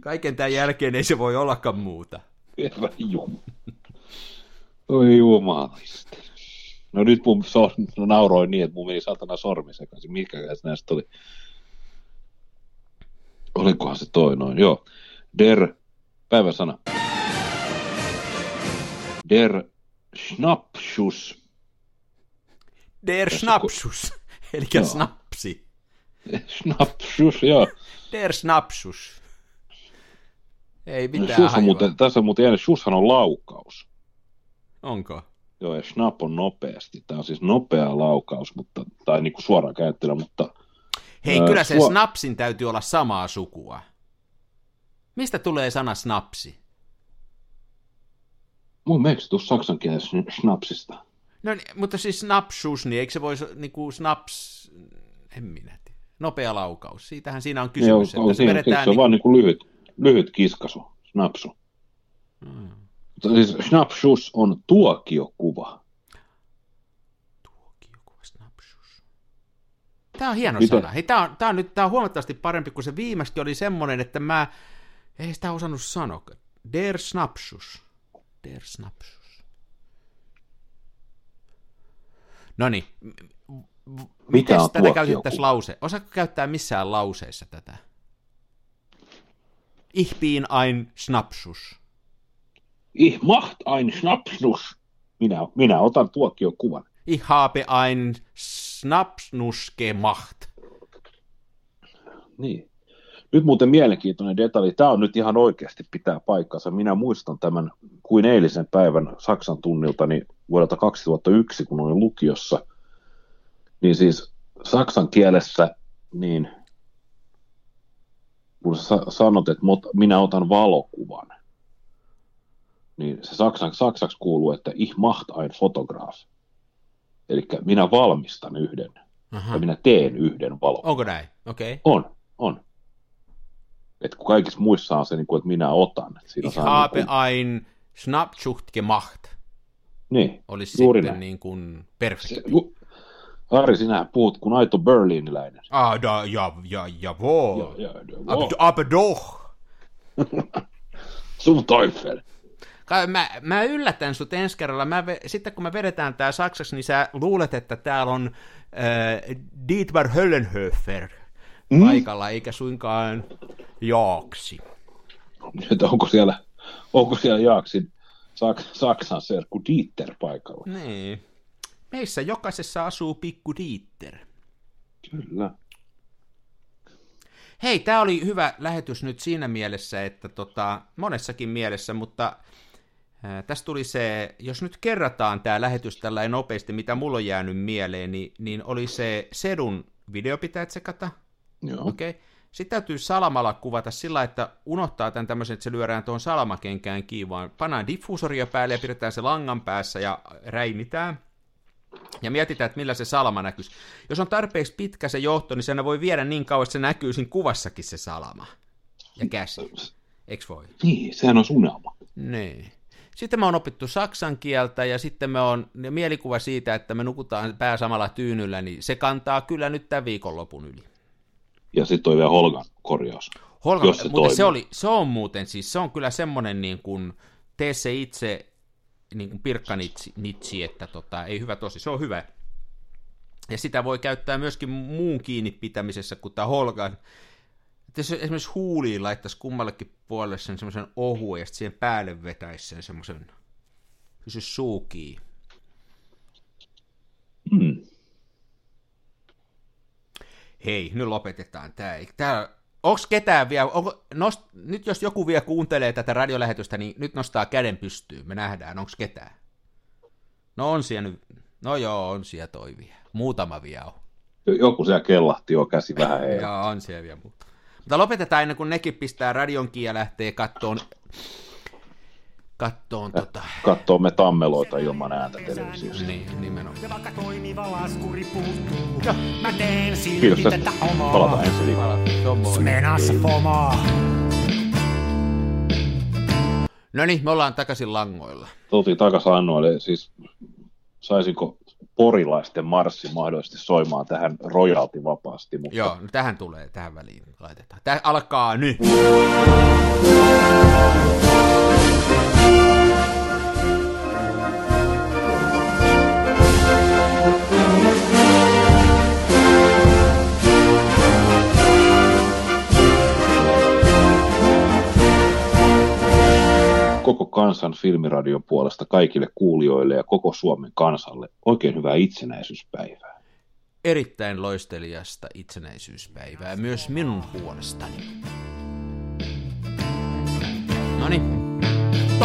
Kaiken tämän jälkeen ei se voi ollakaan muuta. Herra Jumala. Oi jumalista. No nyt mun so, no nauroin niin, että mun meni satana sormi sekaisin. Mikä näistä oli? Olikohan se toi noin? Joo. Der, päiväsana. Der Schnappschuss Der Snapsus, eli joo. snapsi. Snapsus, joo. Der Snapsus. Ei mitään no, on muuten, Tässä on muuten Shushan on laukaus. Onko? Joo, ja snap on nopeasti. Tämä on siis nopea laukaus, mutta, tai niin kuin suoraan käyttelyä, mutta... Hei, ää, kyllä se suo... snapsin täytyy olla samaa sukua. Mistä tulee sana snapsi? Mun mielestä tuossa saksan kielessä snapsista. No niin, mutta siis snapshus, niin eikö se voisi niinku snaps, en minä tiedä, nopea laukaus. Siitähän siinä on kysymys. Joo, että siinä, se on niin... vaan niinku lyhyt, lyhyt kiskasu, snapsu. Hmm. Siis snapshus on tuokiokuva. Tuokiokuva, snapshus. Tämä on hieno Mitä? sana. Hei, tämä on, tämä on nyt tämä on huomattavasti parempi kuin se viimeksi oli semmoinen, että mä ei sitä osannut sanoa. Der snapshus. Der snapshus. No niin. Miten tätä käytettäisiin lause? Osaatko käyttää missään lauseessa tätä? Ich bin ein Schnapsus. Ich macht ein Schnapsus. Minä, minä otan kuvan. Ich habe ein Schnapsnus gemacht. Niin. Nyt muuten mielenkiintoinen detalji. Tämä on nyt ihan oikeasti pitää paikkansa. Minä muistan tämän kuin eilisen päivän Saksan tunniltani vuodelta 2001, kun olin lukiossa. Niin siis saksan kielessä, niin kun sä sanot, että minä otan valokuvan, niin se saksan, saksaksi kuuluu, että ich macht ein Fotograf. Eli minä valmistan yhden, Aha. ja minä teen yhden valokuvan. Onko näin? Okei. Okay. On, on. Että kun kaikissa muissa on se, niin kuin, että minä otan. Siinä ich habe niin kuin... ein Schnappschucht gemacht. Niin, olisi juuri sitten näin. niin kuin perfekti. Se, ju, Harri, sinä puhut kuin aito berliiniläinen. Ah, da, ja, ja, ja, wo. Ja, ja, ja, Ab, wow. aber doch. Zum Teufel. Mä, mä yllätän sut ensi kerralla. Mä, sitten kun me vedetään tää saksaksi, niin sä luulet, että täällä on äh, Dietmar Höllenhöfer Mm. paikalla, eikä suinkaan Jaaksi. Että onko siellä, onko siellä Jaaksin Sak- Saksan serkku Dieter paikalla? Niin. Meissä jokaisessa asuu pikku Dieter. Kyllä. Hei, tämä oli hyvä lähetys nyt siinä mielessä, että tota, monessakin mielessä, mutta tässä tuli se, jos nyt kerrataan tämä lähetys tällä nopeasti, mitä mulla on jäänyt mieleen, niin, niin oli se Sedun video pitää tsekata, Joo. okei. Okay. Sitten täytyy salamalla kuvata sillä, että unohtaa tämän tämmöisen, että se lyödään tuohon salamakenkään kiinni, vaan pannaan diffuusoria päälle ja pidetään se langan päässä ja räimitään. Ja mietitään, että millä se salama näkyisi. Jos on tarpeeksi pitkä se johto, niin sen voi viedä niin kauan, että se näkyy siinä kuvassakin se salama. Ja käsi. Eiks voi? Niin, sehän on unelma. Niin. Sitten me on opittu saksan kieltä ja sitten me on mielikuva siitä, että me nukutaan pää samalla tyynyllä, niin se kantaa kyllä nyt tämän viikonlopun yli. Ja sitten toi vielä Holgan korjaus. Holga, Jos se muuten se, oli, se on muuten siis, se on kyllä semmoinen niin kuin, tee se itse niin kuin pirkkanitsi, nitsi, että tota, ei hyvä tosi, se on hyvä. Ja sitä voi käyttää myöskin muun kiinni pitämisessä kuin tämä Holgan. Että jos esimerkiksi huuliin laittaisi kummallekin puolelle sen semmoisen ohuen ja sitten siihen päälle vetäisi sen semmoisen, pysy suu kiinni. Mm. Hei, nyt lopetetaan tämä. Tää, onks ketään vielä, onko, nost, nyt jos joku vielä kuuntelee tätä radiolähetystä, niin nyt nostaa käden pystyyn, me nähdään, onks ketään. No on siellä nyt, no joo, on siellä toi vielä. Muutama vielä on. Joku siellä kellahti jo käsi vähän. Joo, on siellä vielä muuta. Mutta lopetetaan ennen kuin nekin pistää radionkin ja lähtee kattoon, kattoon tota, Kattoo me tammeloita ilman ääntä televisiossa. niin, nimenomaan. Ja vaikka toimiva laskuri puuttuu, Joo. mä teen silti Kiitos tätä tästä. omaa. Palataan ensi viikolla. Se on moi. Smenassa fomaa. No niin, me ollaan takaisin langoilla. Tultiin takaisin Annoille, siis saisinko porilaisten marssi mahdollisesti soimaan tähän rojalti vapaasti, mutta Joo, no tähän tulee, tähän väliin laitetaan. Tämä alkaa nyt. Koko kansan filmiradion puolesta kaikille kuulijoille ja koko Suomen kansalle oikein hyvää itsenäisyyspäivää. Erittäin loistelijasta itsenäisyyspäivää myös minun puolestani. No niin,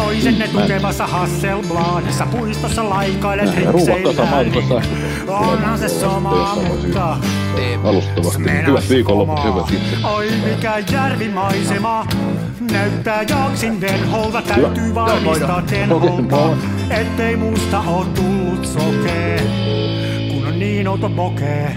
Toisenne tukevassa Hasselbladissa puistossa laikailet rikseillään. Onhan se sama, mutta Alustavasti. Hyvät viikonloput, hyvät itse. Oi mikä järvimaisema. Näyttää jaksin venholta, täytyy varmistaa tenholta, ettei musta oo tullut sokee, kun on niin outo pokee.